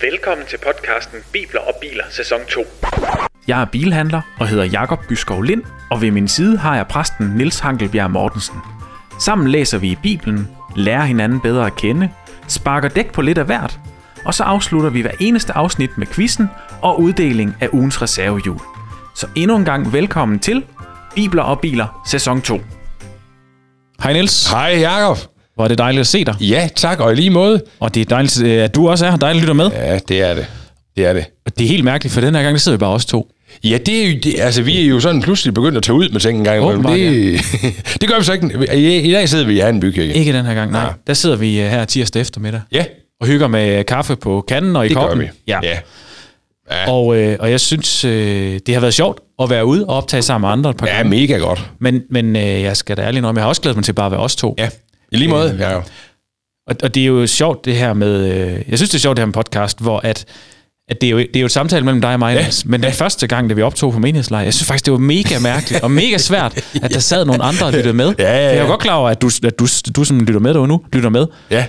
Velkommen til podcasten Bibler og Biler sæson 2. Jeg er bilhandler og hedder Jakob Byskov Lind, og ved min side har jeg præsten Nils Hankelbjerg Mortensen. Sammen læser vi i Bibelen, lærer hinanden bedre at kende, sparker dæk på lidt af hvert, og så afslutter vi hver eneste afsnit med quizzen og uddeling af ugens reservehjul. Så endnu en gang velkommen til Bibler og Biler sæson 2. Hej Niels. Hej Jakob. Hvor er det dejligt at se dig. Ja, tak, og i lige måde. Og det er dejligt, øh, at du også er her. Dejligt at lytte med. Ja, det er det. Det er det. Og Det er helt mærkeligt, for den her gang, der sidder vi bare os to. Ja, det er jo, det, altså vi er jo sådan pludselig begyndt at tage ud med ting en gang. Åbenbart, det, det gør vi så ikke. I, I dag sidder vi i en bykirke. Ikke den her gang, nej. Nej. Der sidder vi øh, her tirsdag eftermiddag. Ja, Og hygger med kaffe på kanden og i det koppen. gør vi. Ja. ja. Ja. Og, øh, og jeg synes, øh, det har været sjovt at være ude og optage sammen med andre et par ja, gange. mega godt. Men, men øh, jeg skal da ærligt indrømme, jeg har også glædet mig til bare at være os to. Ja, i lige måde. Ja. Og, og det er jo sjovt det her med, øh, jeg synes det er sjovt det her med podcast, hvor at, at det, er jo, det er jo et samtale mellem dig og mig, Ja. ja. men den første gang, da vi optog på menighedslejr, jeg synes faktisk, det var mega mærkeligt og mega svært, at der sad nogle andre og lyttede med. Ja, ja, ja. Jeg er jo godt klar over, at du, at du, du som lytter med derude nu, lytter med, ja.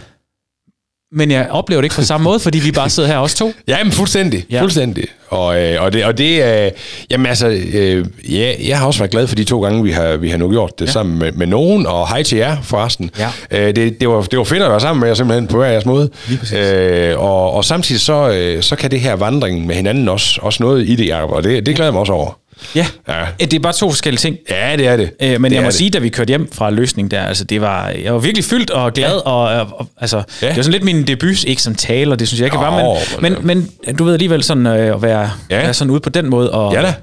Men jeg oplever det ikke på samme måde, fordi vi bare sidder her os to. Ja, men fuldstændig. Ja. Fuldstændig. Og, øh, og det, og det øh, jamen altså, øh, ja, jeg har også været glad for de to gange, vi har, vi har nu gjort det ja. sammen med, med nogen, og hej til jer forresten. Ja. Øh, det, det, var, det var fedt at være sammen med jer simpelthen på hver jeres måde. Øh, og, og samtidig så, øh, så kan det her vandring med hinanden også, også noget i det, Jacob, og det, det glæder jeg mig også over. Ja, Ja. det er bare to forskellige ting. Ja, det er det. Øh, men det jeg må det. sige, da vi kørte hjem fra løsningen der, altså det var, jeg var virkelig fyldt og glad, ja. og, og, og altså, ja. Det var sådan lidt min debut, ikke som taler, det synes jeg ikke var, men, men- men, men du ved alligevel sådan øh, at være, ja. Være sådan ude på den måde og, Ja da.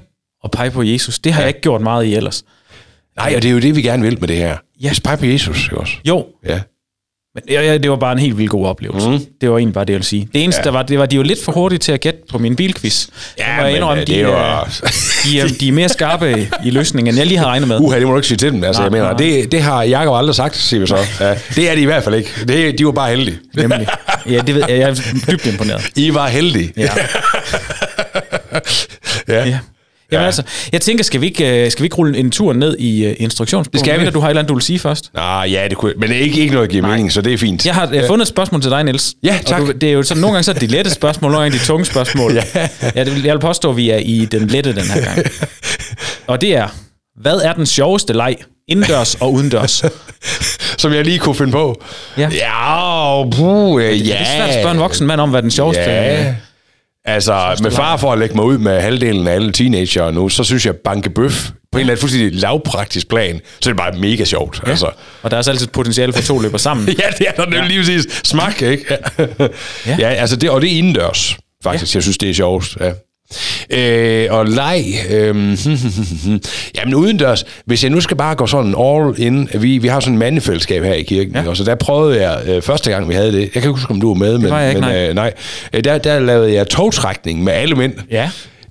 og pege på Jesus, det har ja. jeg ikke gjort meget i ellers. Nej, og det er jo det, vi gerne vil med det her. Ja. Vi skal på Jesus, ikke også? Jo, Ja. Men ja, ja, det var bare en helt vildt god oplevelse. Mm. Det var egentlig bare det, jeg ville sige. Det eneste, ja. Ja. der var, det var, de var lidt for hurtige til at gætte på min bilquiz. Må jeg men, indrømme, øh, de, det er, var... de, er, de er mere skarpe i løsningen, end jeg lige havde regnet med. Uha, det må du ikke sige til dem. Altså, Nej, jeg mener, nej. det, det har Jacob aldrig sagt, siger vi så. Ja, det er de i hvert fald ikke. Det, de var bare heldige. Nemlig. Ja, det ved jeg. Jeg er dybt imponeret. I var heldige. Ja. ja. Ja. Jamen ja. altså, jeg tænker, skal vi ikke, øh, skal vi ikke rulle en tur ned i uh, instruktionsbogen? Det skal vi. Mener, du har et eller andet, du vil sige først? Ah, ja, det kunne, men det er ikke, ikke noget, der giver mening, så det er fint. Jeg har jeg har fundet et spørgsmål til dig, Niels. Ja, Og tak. du, det er jo sådan, nogle gange så er det de lette spørgsmål, nogle gange de tunge spørgsmål. ja. Jeg, vil- jeg vil påstå, at vi er i den lette den her gang. Og det er, hvad er den sjoveste leg, indendørs og udendørs? Som jeg lige kunne finde på. Ja. Ja, puh, ja. Det er svært at spørge en voksen mand om, hvad den sjoveste Ja. Altså, med far for at lægge mig ud med halvdelen af alle teenager nu, så synes jeg, banke bøf på en eller anden fuldstændig lavpraktisk plan, så er det bare mega sjovt. Ja. Altså. Og der er altså altid et potentiale for to løber sammen. Ja, det er der nemlig lige præcis. Smak, ikke? Ja, Ja. ja. ja altså det, og det er indendørs, faktisk. Ja. Jeg synes, det er sjovt. Ja. Øh, og leg, øh, jamen udendørs, hvis jeg nu skal bare gå sådan all in, vi, vi har sådan et mandefællesskab her i kirken, ja. og så der prøvede jeg øh, første gang, vi havde det, jeg kan ikke huske, om du var med, men, var ikke, men nej. Øh, nej, Øh, der, der lavede jeg togtrækning med alle mænd. Ja.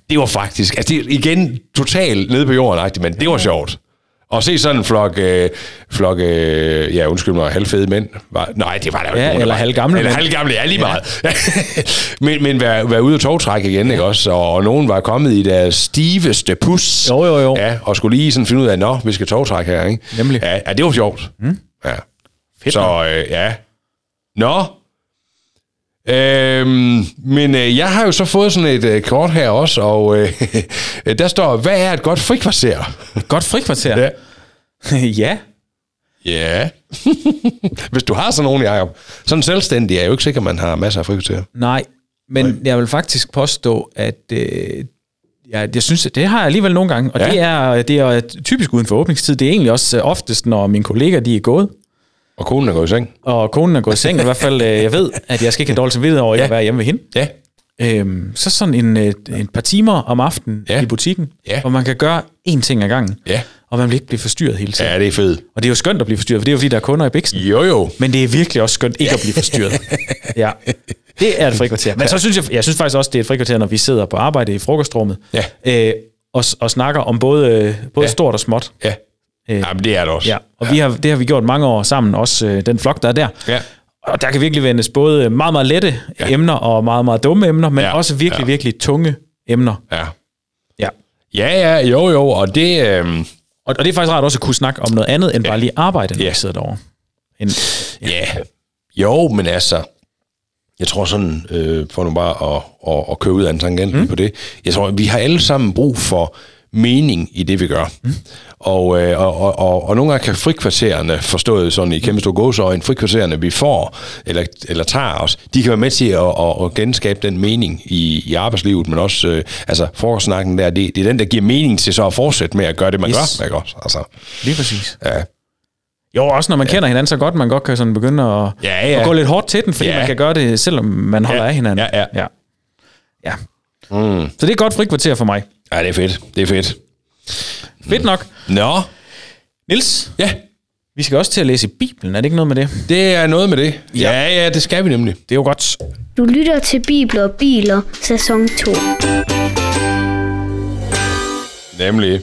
Det var faktisk, altså det, igen totalt nede på jorden, men det var sjovt. Og se sådan en flok, øh, flok øh, ja undskyld mig, halvfede mænd. Var, nej, det var der jo Ja, nogen, eller halvgamle Eller halvgamle, ja, lige meget. men men være, være ude og togtrække igen, ikke også? Og, og nogen var kommet i deres stiveste pus. Jo, jo, jo. Ja, og skulle lige sådan finde ud af, nå, vi skal togtrække her, ikke? Nemlig. Ja, ja det var sjovt. Mm. Ja. Fedt, Så øh, ja. Nå. Øhm, men øh, jeg har jo så fået sådan et øh, kort her også, og øh, der står, hvad er et godt frikvarter? Godt frikvarter. Ja. ja. Ja. Hvis du har sådan nogen, Jacob. Sådan selvstændig er jo ikke sikker, man har masser af frikvarter. Nej, men Nej. jeg vil faktisk påstå, at øh, ja, jeg synes, at det har jeg alligevel nogle gange, og ja. Ja. det, er, det er typisk uden for åbningstid. Det er egentlig også øh, oftest, når mine kolleger de er gået, Og konen er gået i seng. og konen er gået i seng. I hvert fald, øh, jeg ved, at jeg skal ikke have dårligt samvittighed over ikke Ja. at være hjemme ved hende. Ja. Øhm, så sådan en, øh, en par timer om aftenen Ja. i butikken, Ja. hvor man kan gøre én ting ad gangen, Ja. og man vil ikke blive forstyrret hele tiden. Ja, det er fedt. Og det er jo skønt at blive forstyrret, for det er jo fordi, der er kunder i biksen. Jo, jo. Men det er virkelig også skønt ikke at blive forstyrret. ja. Det er et frikvarter. Men så synes jeg, jeg synes faktisk også, det er et frikvarter, når vi sidder på arbejde i frokostrummet, Ja. øh, og, og snakker om både, øh, både. Ja. stort og småt. Ja. Øh, Jamen, det er det også. Ja, og Vi har, det har vi gjort mange år sammen, også øh, den flok, der er der. Ja. Og der kan virkelig vendes både meget, meget lette ja. Ja. emner og meget, meget dumme emner, men ja. Ja. også virkelig, Ja. virkelig tunge emner. Ja. Ja. Ja, ja, jo, jo, og det... Øhm, Og, og det er faktisk rart også at kunne snakke om noget andet, end ja. bare lige arbejde, når Ja. vi sidder derovre. En, ja. Jo, men altså... Jeg tror sådan, øh, for nu bare at, at, at køre ud af en tangent mm. på det, jeg tror, vi har alle sammen brug for mening i det, vi gør. Mm. Og, øh, og, og, og, og nogle gange kan frikvartererne, forstået sådan i kæmpe store gåseøjne, frikvartererne, vi får eller, eller tager os, de kan være med til at, at, at genskabe den mening i, i arbejdslivet, men også, øh, altså forsnakken der, det, det er den, der giver mening til så at fortsætte med at gøre det, man Yes. gør. Ikke også? Altså, Lige præcis. ja. Jo, også når man kender hinanden så godt, man godt kan sådan begynde at, Ja, ja. at gå lidt hårdt til den, fordi Ja. man kan gøre det, selvom man holder Ja. af hinanden. Ja, ja. ja. ja. Mm. Så det er et godt frikvarter for mig. ja, det er fedt. Det er fedt. Fedt nok. Nå, Nils, ja, vi skal også til at læse i Bibelen. Er det ikke noget med det? det er noget med det. Ja, ja, det skal vi nemlig. Det er jo godt. Du lytter til Bibler og Biler, sæson 2. Nemlig.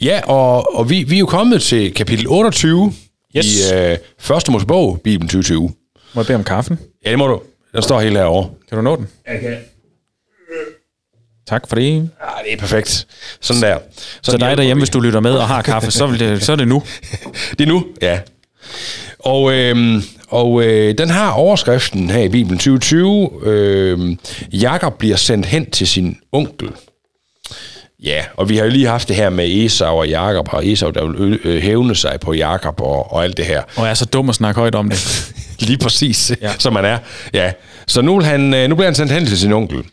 Ja, og, og vi, vi er jo kommet til kapitel 28 Yes. i øh, første Mosebog, Bibelen 2020. Må jeg bede om kaffen? Ja, det må du. Der står helt herovre. Kan du nå den? Jeg kan. Tak for det. Ja, det er perfekt. Sådan der. Så dig derhjemme, hvis du lytter med og har kaffe, så, vil det, så er det nu. Det er nu, ja. Og, øhm, og øh, den har overskriften her i Bibelen 2020. Øh, Jakob bliver sendt hen til sin onkel. Ja, og vi har jo lige haft det her med Esau og Jakob, og Esau, der vil øh, hævne sig på Jakob og, og alt det her. Og jeg er så dum at snakke højt om det. Lige præcis, ja. Ja. som man er. Ja. Så nu, vil han, øh, nu bliver han sendt hen til sin onkel.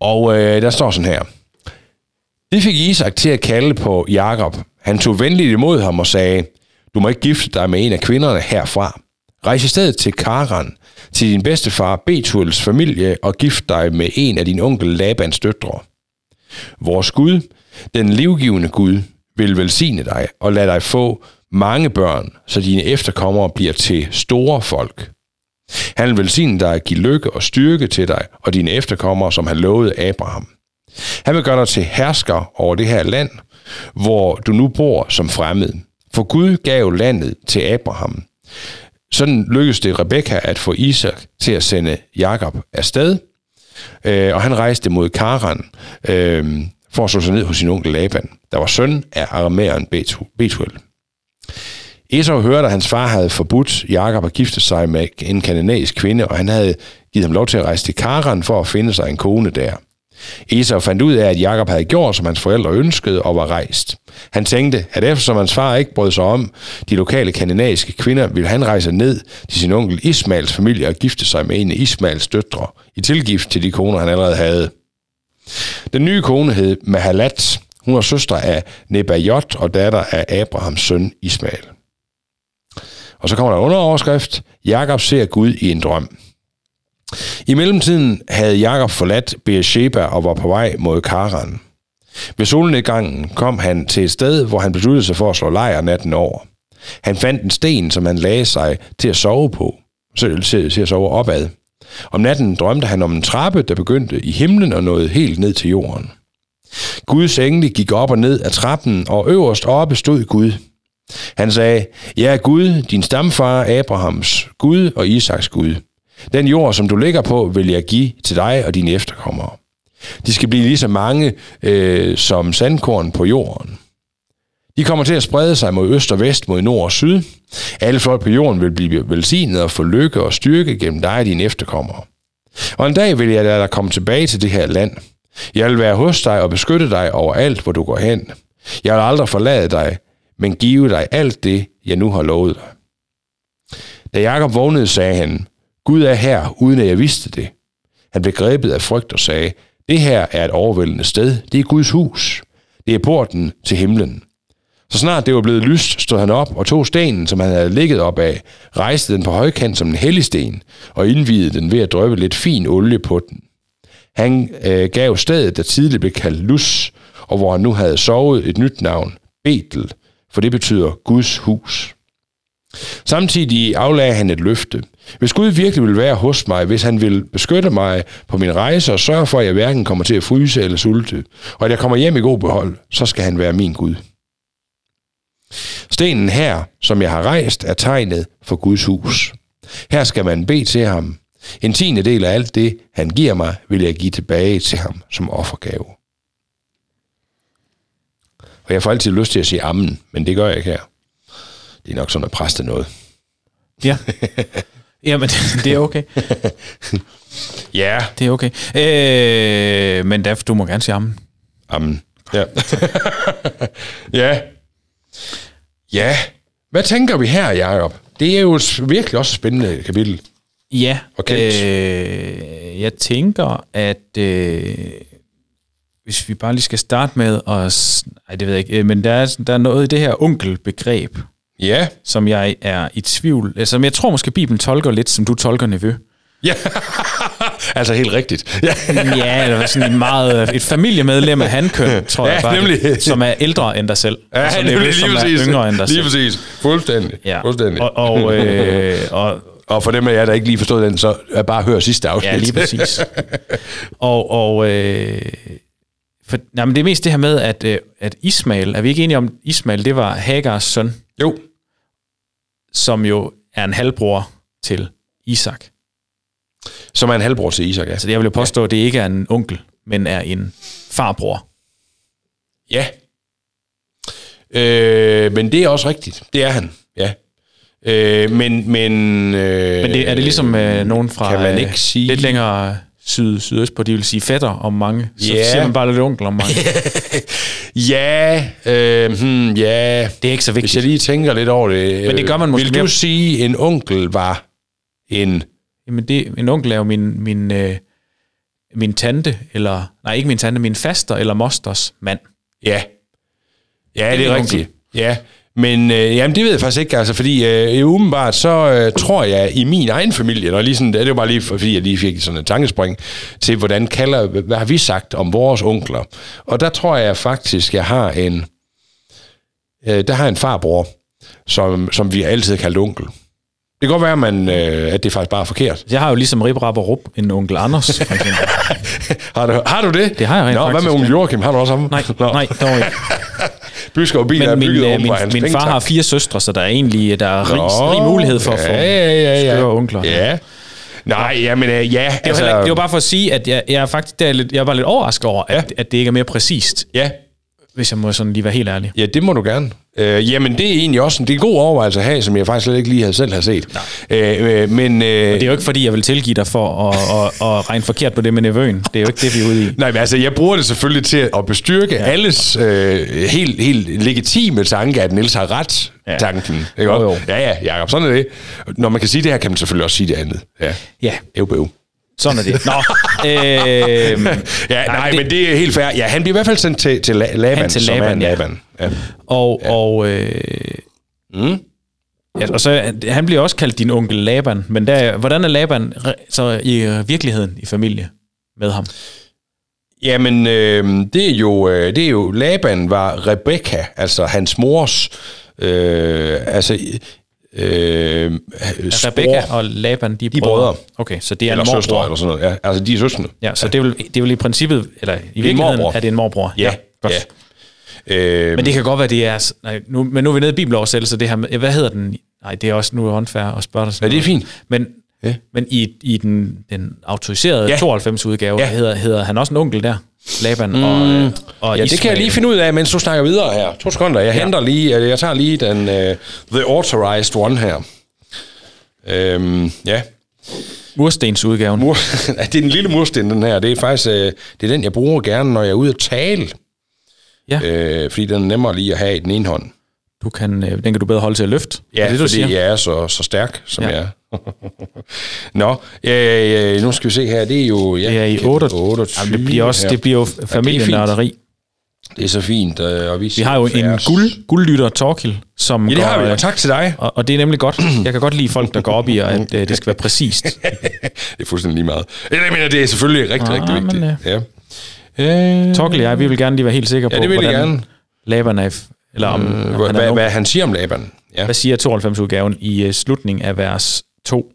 Og øh, der står sådan her. Det fik Isak til at kalde på Jakob. Han tog venligt imod ham og sagde, du må ikke gifte dig med en af kvinderne herfra. Rejs i stedet til Karan, til din bedstefar Betuels familie og gift dig med en af din onkel Labans døtre. Vores Gud, den livgivende Gud, vil velsigne dig og lade dig få mange børn, så dine efterkommere bliver til store folk. Han vil velsigne dig og give lykke og styrke til dig og dine efterkommere, som han lovede Abraham. Han vil gøre dig til hersker over det her land, hvor du nu bor som fremmed. For Gud gav landet til Abraham. Sådan lykkedes det Rebekka at få Isak til at sende Jakob afsted, øh, og han rejste mod Karan øh, for at slå sig ned hos sin onkel Laban, der var søn af aramæeren Betu- Betuel. Esau hørte, at hans far havde forbudt Jakob at gifte sig med en kanadisk kvinde, og han havde givet ham lov til at rejse til Karan for at finde sig en kone der. Esau fandt ud af, at Jakob havde gjort, som hans forældre ønskede, og var rejst. Han tænkte, at eftersom hans far ikke brød sig om de lokale kanadiske kvinder, ville han rejse ned til sin onkel Ismails familie og gifte sig med en af Ismails døtre, i tilgift til de koner, han allerede havde. Den nye kone hed Mahalat. Hun var søster af Nebajot og datter af Abrahams søn Ismail. Og så kommer der en underoverskrift. Jakob ser Gud i en drøm. I mellemtiden havde Jakob forladt Beersheba og var på vej mod Karan. Ved solnedgangen kom han til et sted, hvor han besluttede sig for at slå lejr natten over. Han fandt en sten, som han lagde sig til at sove på, så til, til at sove opad. Om natten drømte han om en trappe, der begyndte i himlen og nåede helt ned til jorden. Guds engle gik op og ned ad trappen, og øverst oppe stod Gud. Han sagde, Jeg er Gud, din stamfar Abrahams Gud og Isaks Gud. Den jord, som du ligger på, vil jeg give til dig og dine efterkommere. De skal blive lige så mange øh, som sandkorn på jorden. De kommer til at sprede sig mod øst og vest, mod nord og syd. Alle folk på jorden vil blive velsignet og få lykke og styrke gennem dig og dine efterkommere. Og en dag vil jeg lade dig komme tilbage til det her land. Jeg vil være hos dig og beskytte dig overalt, hvor du går hen. Jeg vil aldrig forlade dig, men give dig alt det, jeg nu har lovet dig. Da Jakob vågnede, sagde han, Gud er her, uden at jeg vidste det. Han blev grebet af frygt og sagde, det her er et overvældende sted. Det er Guds hus. Det er porten til himlen. Så snart det var blevet lyst, stod han op og tog stenen, som han havde ligget op af, rejste den på højkant som en hellig sten, og indvidede den ved at drøbe lidt fin olie på den. Han øh, gav stedet, der tidligere blev kaldt Lus, og hvor han nu havde sovet et nyt navn, Betel, for det betyder Guds hus. Samtidig aflagde han et løfte. Hvis Gud virkelig vil være hos mig, hvis han vil beskytte mig på min rejse og sørge for, at jeg hverken kommer til at fryse eller sulte, og at jeg kommer hjem i god behold, så skal han være min Gud. Stenen her, som jeg har rejst, er tegnet for Guds hus. Her skal man bede til ham. En tiende del af alt det, han giver mig, vil jeg give tilbage til ham som offergave. Og jeg får altid lyst til at sige ammen, men det gør jeg ikke her. Det er nok sådan, at præste noget. Ja. Jamen, det er okay. Ja. Det er okay. Øh, men Daf, du må gerne sige amen. Amen. Ja. ja. Ja. Hvad tænker vi her, Jacob? Det er jo et virkelig også spændende kapitel. Ja, Og kendt. øh, jeg tænker, at øh, hvis vi bare lige skal starte med at... Nej, det ved jeg ikke, øh, men der er, der er noget i det her onkelbegreb, Ja. som jeg er i tvivl... Altså, som jeg tror måske, Bibelen tolker lidt, som du tolker nevø. Ja. altså helt rigtigt. Ja. Ja, eller sådan en meget, et familiemedlem af hankøn, tror Ja, jeg bare, nemlig. som er ældre end dig selv. Ja, som nemlig, nevø, som lige er præcis. yngre end dig Lige selv. præcis. Fuldstændig. Ja. Fuldstændig. Og, og, øh, og, Og for dem af jer, der ikke lige forstod den, så bare hør sidste afsnit. Ja, lige præcis. og og øh, for, nej, men det er mest det her med, at, øh, at Ismail, er vi ikke enige om, Ismail, det var Hagars søn, jo. som jo er en halvbror til Isak. Som er en halvbror til Isak, ja. Så jeg vil jo påstå, at det ikke er en onkel, men er en farbror. Ja. Øh, men det er også rigtigt. Det er han, ja. Øh, men, men... Øh, Men det, er det ligesom øh, nogen fra kan man øh, ikke sige- lidt længere syd, sydøst på, de vil sige fætter om mange. Så Ja. siger man bare lidt onkel om mange. Ja, øh, hmm, ja. Det er ikke så Hvis vigtigt. jeg lige tænker lidt over det. Men det gør man øh, måske Vil du mere- sige, en onkel var en... Jamen det, en onkel er jo min, min, øh, min tante, eller, nej ikke min tante, min faster eller mosters mand. Ja. Ja, det er onkel. rigtigt. Ja. Men øh, jamen, det ved jeg faktisk ikke, altså, fordi øh, umiddelbart, så øh, tror jeg i min egen familie, når lige sådan, det var bare lige, fordi jeg lige fik sådan et tankespring til, hvordan kalder, hvad har vi sagt om vores onkler? Og der tror jeg faktisk, jeg har en, øh, der har en farbror, som, som vi altid kaldt onkel. Det kan godt være, man, øh, at det faktisk bare er forkert. Jeg har jo ligesom Rip Rap og Rup en onkel Anders, for eksempel. Har du, har du det? Det har jeg rent Nå, hvad faktisk, med onkel. Joachim? Har du også ham? Nej, Nå. nej, dog ikke. Byskov Bil er Men min, bygget øh, hans min, min far har fire søstre, så der er egentlig der er rig, rig mulighed for at få ja, ja, ja, ja. onkler. Ja. Nej, jamen, øh, ja. Det var, altså, det var bare for at sige, at jeg, jeg er faktisk der er lidt, jeg var lidt overrasket over, at, Ja. at det ikke er mere præcist, Ja, hvis jeg må sådan lige være helt ærlig. ja, det må du gerne. Øh, jamen, det er egentlig også en, det er en god overvejelse at have, som jeg faktisk slet ikke lige havde selv har set. Øh, øh, men, øh, Det er jo ikke fordi, jeg vil tilgive dig for at, at, at regne forkert på det med nevøen. Det er jo ikke det, vi er ude i. Nej, men altså, jeg bruger det selvfølgelig til at bestyrke ja. alles øh, helt, helt legitime tanke, at Niels har ret Ja. tanken. Ikke Jo, jo. Ja, ja, Jacob, sådan er det. Når man kan sige det her, kan man selvfølgelig også sige det andet. Ja, Ja, øv, øv. Sådan er det. Nå, øhm, Ja, nej, nej det- men det er helt fair. Ja, han bliver i hvert fald sendt til, til La- Laban, Han til som er Laban, ja. Laban. Ja. Og, ja. og, øh, Mm. ja, og så, han bliver også kaldt din onkel Laban, men der, hvordan er Laban så i øh, virkeligheden i familie med ham? Jamen, øh, det, er jo, øh, det er jo, Laban var Rebekka, altså hans mors, øh, altså, øh, Rebecca og Laban, de er, De er brødre. Okay, så det er eller en morbror. søstre, eller sådan noget. Ja, altså, de er søskende. Ja, så det er, vel, det er vel i princippet, eller i virkeligheden er det en morbror. Ja, godt. ja. Øh, Men det kan godt være, det er... Nej, nu, men nu er vi nede i bibeloversættelse, det her hvad hedder den? Nej, det er også nu håndfærd at spørge dig. sådan Ja, det er fint. Men, Ja. men i, i den, den autoriserede Ja. 92 udgave, Ja. hedder, hedder han også en onkel der? Laban mm. og, øh, og ja, det kan jeg lige finde ud af, mens du snakker videre her. To sekunder. Jeg henter lige, øh, jeg tager lige den uh, The Authorized One her. Øhm, ja. Murstensudgaven. Mur, ja, det er den lille mursten, den her. Det er faktisk øh, det er den, jeg bruger gerne, når jeg er ude at tale. Ja. Øh, fordi den er nemmere lige at have i den ene hånd. Du kan, øh, den kan du bedre holde til at løfte. Ja, er det, du fordi siger? jeg er så, så stærk, som Ja. jeg er. Nå, øh, øh, nu skal vi se her. Det er jo... Ja, Det er i kapitel 28. 28 Jamen, det bliver også her. det bliver jo familienørderi. Det er så fint. Øh, og vi, Vi har jo en guld, guldlytter, Torkil, som Ja, det går, har vi, øh, og tak til dig. Og, og det er nemlig godt. Jeg kan godt lide folk, der går op i, at øh, det skal være præcist. Det er fuldstændig lige meget. Jeg mener, det er selvfølgelig rigtig, Ah, rigtig vigtigt. men, Ja. Øh, Torkel og jeg, vi vil gerne lige være helt sikre på, Ja, det vil hvordan gerne. Laban er, eller om, om hvad, han hvad, hvad han siger om Laban. Ja. Hvad siger 92-udgaven i uh, slutningen af vers 2?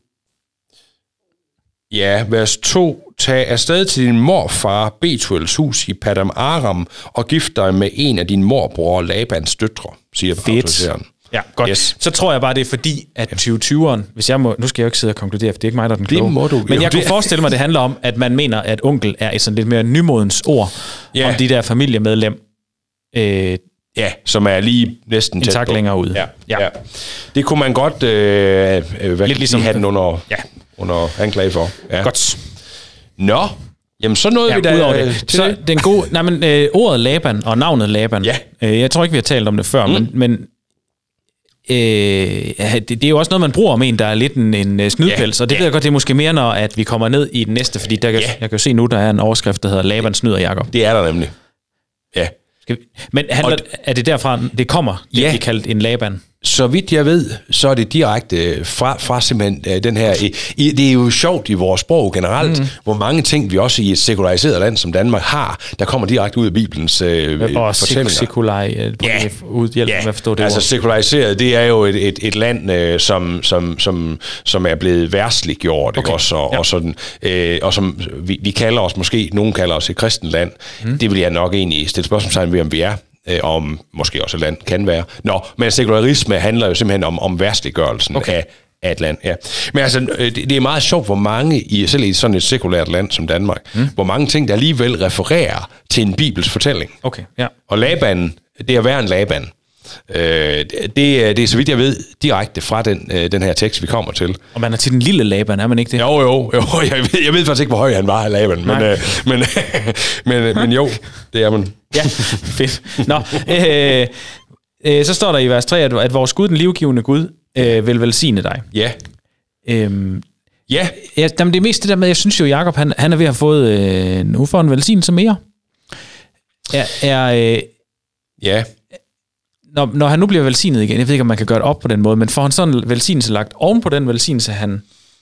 Ja, vers 2. Tag afsted til din morfar Betuels hus i Padam Aram og gift dig med en af din morbror Labans døtre, siger autoriseren. Ja, godt. Yes. Så tror jeg bare, det er fordi, at 2020'eren, hvis jeg må, nu skal jeg jo ikke sidde og konkludere, for det er ikke mig, der er den kloge. må du. Men Jo, jeg det- kunne forestille mig, at det handler om, at man mener, at onkel er et sådan lidt mere nymodens ord Ja. om de der familiemedlem. Øh, Ja, som er lige næsten tæt tak på. længere ude. Ja, Ja. ja. Det kunne man godt øh, øh, Lidt ligesom- have den under, Ja. under anklage for. Ja. Godt. Nå, jamen så nåede Ja, vi da udover øh, det. til Så det. den gode... Nej, men øh, ordet Laban og navnet Laban. Ja. Øh, jeg tror ikke, vi har talt om det før, mm. men... men Øh, det, det er jo også noget, man bruger om en, der er lidt en, en øh, snydpels, Ja, og det ja. ved jeg godt, det er måske mere, når at vi kommer ned i den næste, fordi der, kan, Ja. jeg kan jo se nu, der er en overskrift, der hedder Laban snyder Jakob. Det er der nemlig. Ja. Skal vi, men handler, er det derfra, det kommer, det Ja. bliver kaldt en Laban? Så vidt jeg ved, så er det direkte fra, fra simpelthen øh, den her... I, det er jo sjovt i vores sprog generelt, mm. hvor mange ting, vi også i et sekulariseret land som Danmark har, der kommer direkte ud af Bibelens øh, Og fortællinger. sekulaj, øh, Ja. udhjælp, ja. forstår det altså ord? sekulariseret, det er jo et, et, et land, øh, som, som, som, som er blevet værtsligt gjort, okay. Okay. også, og, Ja. og, sådan, øh, og som vi, vi kalder os måske, nogen kalder os et kristent land. Mm. Det vil jeg nok egentlig stille spørgsmålstegn ved, om vi er øh, om måske også et land kan være. Nå, men sekularisme handler jo simpelthen om, om værtsliggørelsen okay. af, af et land. Ja. Men altså, øh, det, det er meget sjovt, hvor mange, i, selv i sådan et sekulært land som Danmark, mm. hvor mange ting, der alligevel refererer til en bibels fortælling. Okay, ja. Og Laban, det er at være en Laban. Øh, det, er- det er, så vidt jeg ved, direkte fra den, øh, den her tekst, vi kommer til. Og man er til den lille Laban, er man ikke det? Jo, jo, jo jeg, ved, jeg ved faktisk ikke, hvor høj han var, Laban, men, øh, men, men, men jo, det er man. Ja, fedt. Nå, øh, øh, så står der i vers 3, at, at vores Gud, den livgivende Gud, øh, vil velsigne dig. Ja, Øhm, ja, ja, jamen, det er mest det der med, jeg synes jo, Jacob, han, han er ved at have fået, øh, nu får en velsignelse mere. Er, er, øh, ja. Når, når han nu bliver velsignet igen, jeg ved ikke, om man kan gøre det op på den måde, men får han sådan en velsignelse lagt oven på den velsignelse, han,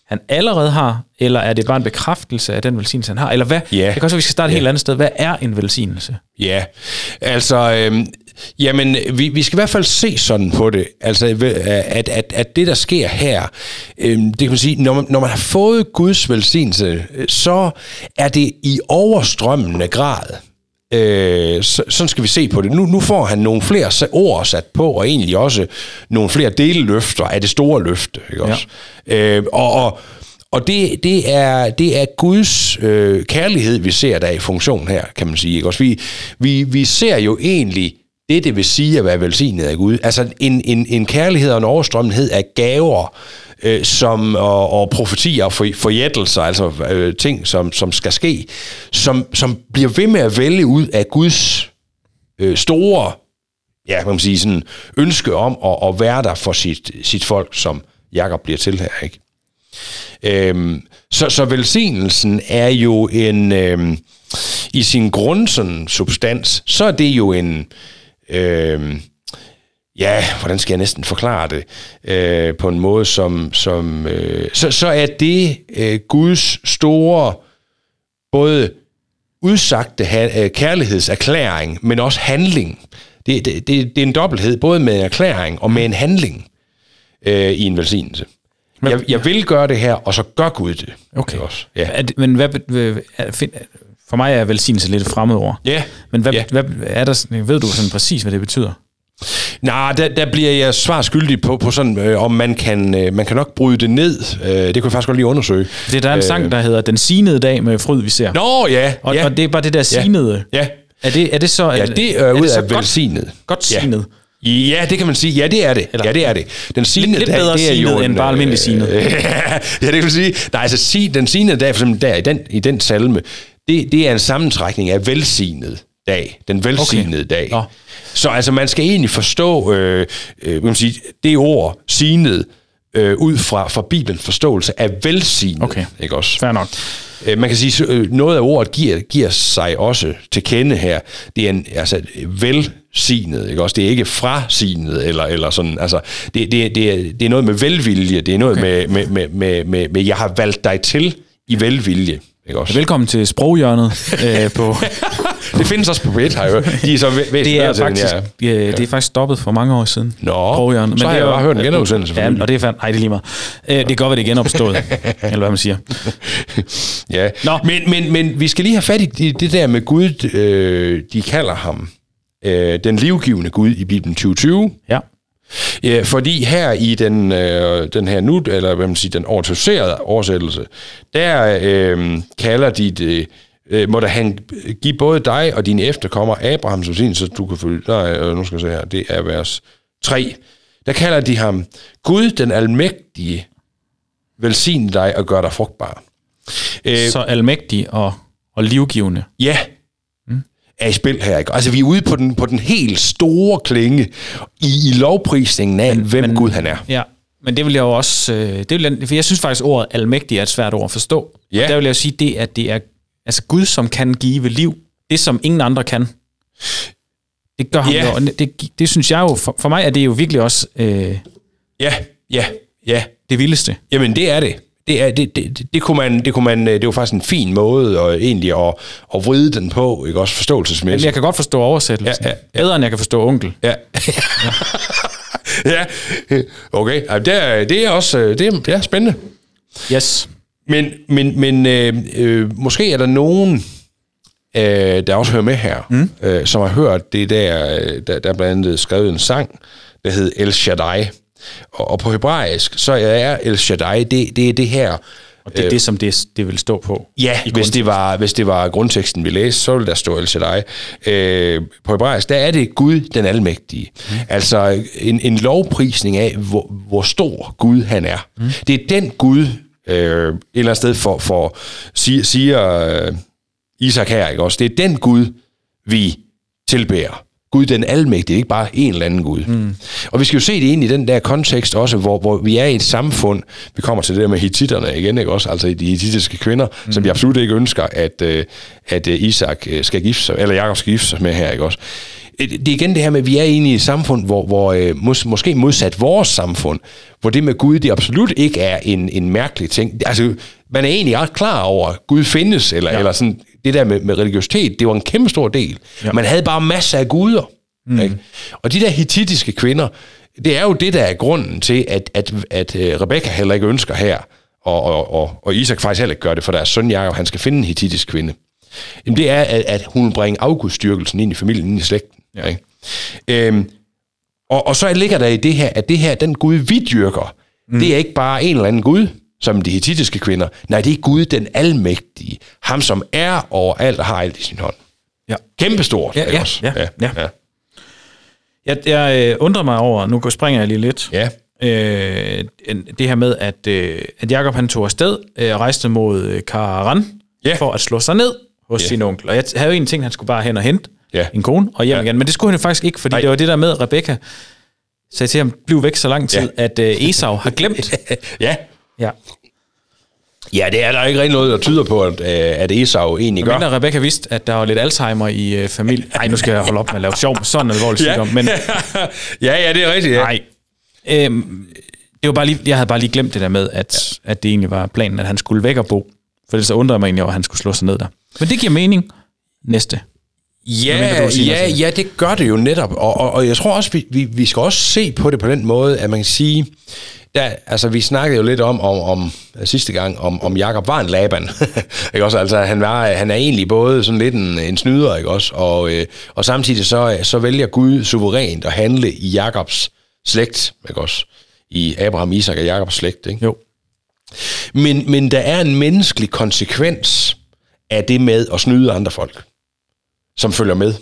han allerede har, eller er det bare en bekræftelse af den velsignelse, han har? Eller hvad? Ja. Det kan også være, vi skal starte et Ja. helt andet sted. Hvad er en velsignelse? Ja, altså, øhm, jamen, vi, vi skal i hvert fald se sådan på det, altså, at, at, at det, der sker her, øhm, det kan man sige, når man, når man har fået Guds velsignelse, øh, så er det i overstrømmende grad. Øh, så, sådan skal vi se på det. Nu, nu får han nogle flere ord sat på, og egentlig også nogle flere deleløfter af det store løfte. Ikke også? Øh, og, og, og det, det, er, det er Guds øh, kærlighed, vi ser der i funktion her, kan man sige. Ikke? Også vi, vi, vi ser jo egentlig det, det vil sige at være velsignet af Gud. Altså en, en, en kærlighed og en overstrømmenhed af gaver, øh, som, og, og profetier og for, forjættelser, altså øh, ting, som, som skal ske, som, som bliver ved med at vælge ud af Guds øh, store ja, kan man sige, sådan ønske om at, at være der for sit, sit folk, som Jakob bliver til her, ikke? Øhm, så, så velsignelsen er jo en, øhm, i sin grund sådan, substans, så er det jo en, øhm, ja, hvordan skal jeg næsten forklare det, øh, på en måde, som, som øh, så, så er det øh, Guds store, både udsagte ha- øh, kærlighedserklæring, men også handling. Det, det, det, det er en dobbelthed, både med en erklæring og med en handling øh, i en velsignelse. Jeg, jeg vil gøre det her, og så gør Gud det. Okay. Også. Ja. Er det, men hvad, for mig er velsignelse lidt et fremmedord. Ja. Men hvad, Ja. hvad er der, ved du sådan præcis, hvad det betyder? Nej, der, der bliver jeg svar skyldig på, på sådan, øh, om man kan, øh, man kan nok bryde det ned. Øh, det kunne jeg faktisk godt lige undersøge. Det der er en øh, sang, der hedder Den sinede dag med fryd, vi ser. Nå, ja. og, ja. og det er bare det der sinede. Ja. Er det, er det så... Ja, det er ud så af velsignet. Godt Ja. sinet. Ja, det kan man sige. Ja, det er det. Eller- ja, det er det. Den sinede lidt dag, bedre det er jo end en, bare almindelig sinet. Øh, ja, det kan man sige. Nej, altså si, den sinede dag, for eksempel der i den, i den salme, det, det er en sammentrækning af velsignet dag. Den velsignede okay. dag. Nå. Så altså, man skal egentlig forstå øh, øh, man sige, det ord, sinet, øh, ud fra, fra Bibelens forståelse af velsignet. Okay. Ikke også? Fair nok. Øh, Man kan sige, øh, noget af ordet giver, giver sig også til kende her. Det er en, altså, velsignet, ikke også? Det er ikke frasignet, eller, eller sådan, altså, det, det, det, er, det er noget med velvilje, det er noget okay. med, med, med, med, med, med, jeg har valgt dig til i velvilje, ikke også? Velkommen til sproghjørnet øh, på... det findes også på Brit, har jeg. De er så væ- Det er, faktisk, ja. det er faktisk stoppet for mange år siden. Nå, Sproghjørnet. så har det jeg bare hørt en genudsendelse Ja, og det er fandme... Nej, det er lige meget. Øh, det kan godt være, det er genopstået. eller hvad man siger. Ja. Nå. Men, men, men vi skal lige have fat i det, det der med Gud, øh, de kalder ham øh, den livgivende Gud i Bibelen 2020. Ja. Ja, fordi her i den, øh, den her nu, eller hvad man siger, den autoriserede oversættelse, der øh, kalder de det øh, må der han give både dig og dine efterkommere Abrahams velsignelse, så du kan følge, nej, øh, nu skal jeg se her, det er vers 3. Der kalder de ham, Gud den almægtige, velsigne dig og gør dig frugtbar. Øh, Så almægtig og, og livgivende. Ja, er i spil her. Ikke? Altså, vi er ude på den, på den helt store klinge i, i lovprisningen af, men, hvem men, Gud han er. Ja, men det vil jeg jo også... Øh, det vil jeg, for jeg synes faktisk, ordet almægtig er et svært ord at forstå. Ja. Og der vil jeg jo sige, det, at det er altså Gud, som kan give liv. Det, som ingen andre kan. Det gør ham Ja. jo. og Det, det synes jeg jo... For, for mig er det jo virkelig også øh, Ja, ja, ja. det vildeste. Jamen, det er det. Det, er, det, det, det, kunne man, det, kunne man, øh, det var faktisk en fin måde og egentlig at, at vride den på, ikke? også Men forståelsesmæssigt. jeg kan godt forstå oversættelsen. Ja, ja, ja. Bedre, end jeg kan forstå onkel. Ja. ja, okay. Det er, det er også øh, det er, det er spændende. Yes. Men, men, men øh, øh, måske er der nogen, øh, der også hører med her, mm. øh, som har hørt det der, øh, der, der er blandt andet skrevet en sang, der hed El Shaddai. Og, og på hebraisk, så er El Shaddai, det, det er det her, Og det er det, som det, det vil stå på. Ja, hvis det, var, hvis det var grundteksten, vi læste, så ville der stå El Shaddai. Øh, på hebraisk, der er det Gud den almægtige. Mm. Altså en, en lovprisning af, hvor, hvor stor Gud han er. Mm. Det er den Gud, øh, et eller andet sted for, for siger, siger øh, Isak her, ikke også? Det er den Gud, vi tilbærer. Gud den almægtige, ikke bare en eller anden Gud. Mm. Og vi skal jo se det ind i den der kontekst også, hvor, hvor vi er i et samfund, vi kommer til det der med hititterne igen, ikke også? Altså de hittiske kvinder, mm. som vi absolut ikke ønsker, at, øh, at øh, Isak øh, skal gifte sig, eller Jakob skal gifte sig med her, ikke også? Det er igen det her med, at vi er inde i et samfund, hvor, hvor mås, måske modsat vores samfund, hvor det med Gud, det absolut ikke er en, en mærkelig ting. Altså, man er egentlig ret klar over, at Gud findes, eller, ja. eller sådan, det der med, med religiøsitet, det var en kæmpe stor del. Ja. Man havde bare masser af guder. Mm. Ikke? Og de der hittitiske kvinder, det er jo det, der er grunden til, at, at, at øh, Rebekka heller ikke ønsker her, og, og, og, og Isak faktisk heller ikke gør det, for deres søn Jakob, han skal finde en hittitisk kvinde. Jamen, det er, at, at hun vil bringe afgudstyrkelsen ind i familien, ind i slægten. Ja. Ikke? Øhm, og, og så ligger der i det her, at det her, den Gud, vi dyrker, mm. det er ikke bare en eller anden Gud, som de hittitiske kvinder. Nej, det er Gud den almægtige. Ham, som er overalt og har alt i sin hånd. Ja. Kæmpestort. Ja, ja, også? ja, ja, ja. ja. Jeg, jeg øh, undrer mig over, nu går- springer jeg lige lidt, ja. øh, en- det her med, at, øh, at Jakob han tog afsted øh, og rejste mod øh, Karan Ja. for at slå sig ned hos Ja. sin onkel. Og jeg havde jo egentlig tænkt, at han skulle bare hen og hente Ja. en kone og hjem Ja. igen. Men det skulle han jo faktisk ikke, fordi Nej. det var det der med, Rebecca sagde til ham, bliv væk så lang tid, Ja. at øh, Esau har glemt. ja. Ja. Ja, det er der ikke rigtig noget, der tyder på, at, øh, at Esau egentlig gør. Men Rebecca vidste, at der var lidt Alzheimer i øh, familien. Nej, nu skal jeg holde op med at lave sjov med sådan en alvorlig sygdom. Men ja, ja, det er rigtigt. Ja. nej, øhm, det var bare lige, jeg havde bare lige glemt det der med, at, ja. at det egentlig var planen, at han skulle væk og bo. For det så undrede mig egentlig over, at han skulle slå sig ned der. Men det giver mening. Næste. Ja, siger ja, ja, det gør det jo netop. Og, og, og jeg tror også, vi, vi, vi skal også se på det på den måde, at man kan sige, der, altså vi snakkede jo lidt om, om, om sidste gang, om, om Jakob var en Laban. ikke også? Altså han, var, han er egentlig både sådan lidt en, en snyder, ikke også? Og, øh, og samtidig så, så vælger Gud suverænt at handle i Jakobs slægt, ikke også? I Abraham, Isak og Jakobs slægt, ikke? Jo. Men, men der er en menneskelig konsekvens af det med at snyde andre folk, som følger med.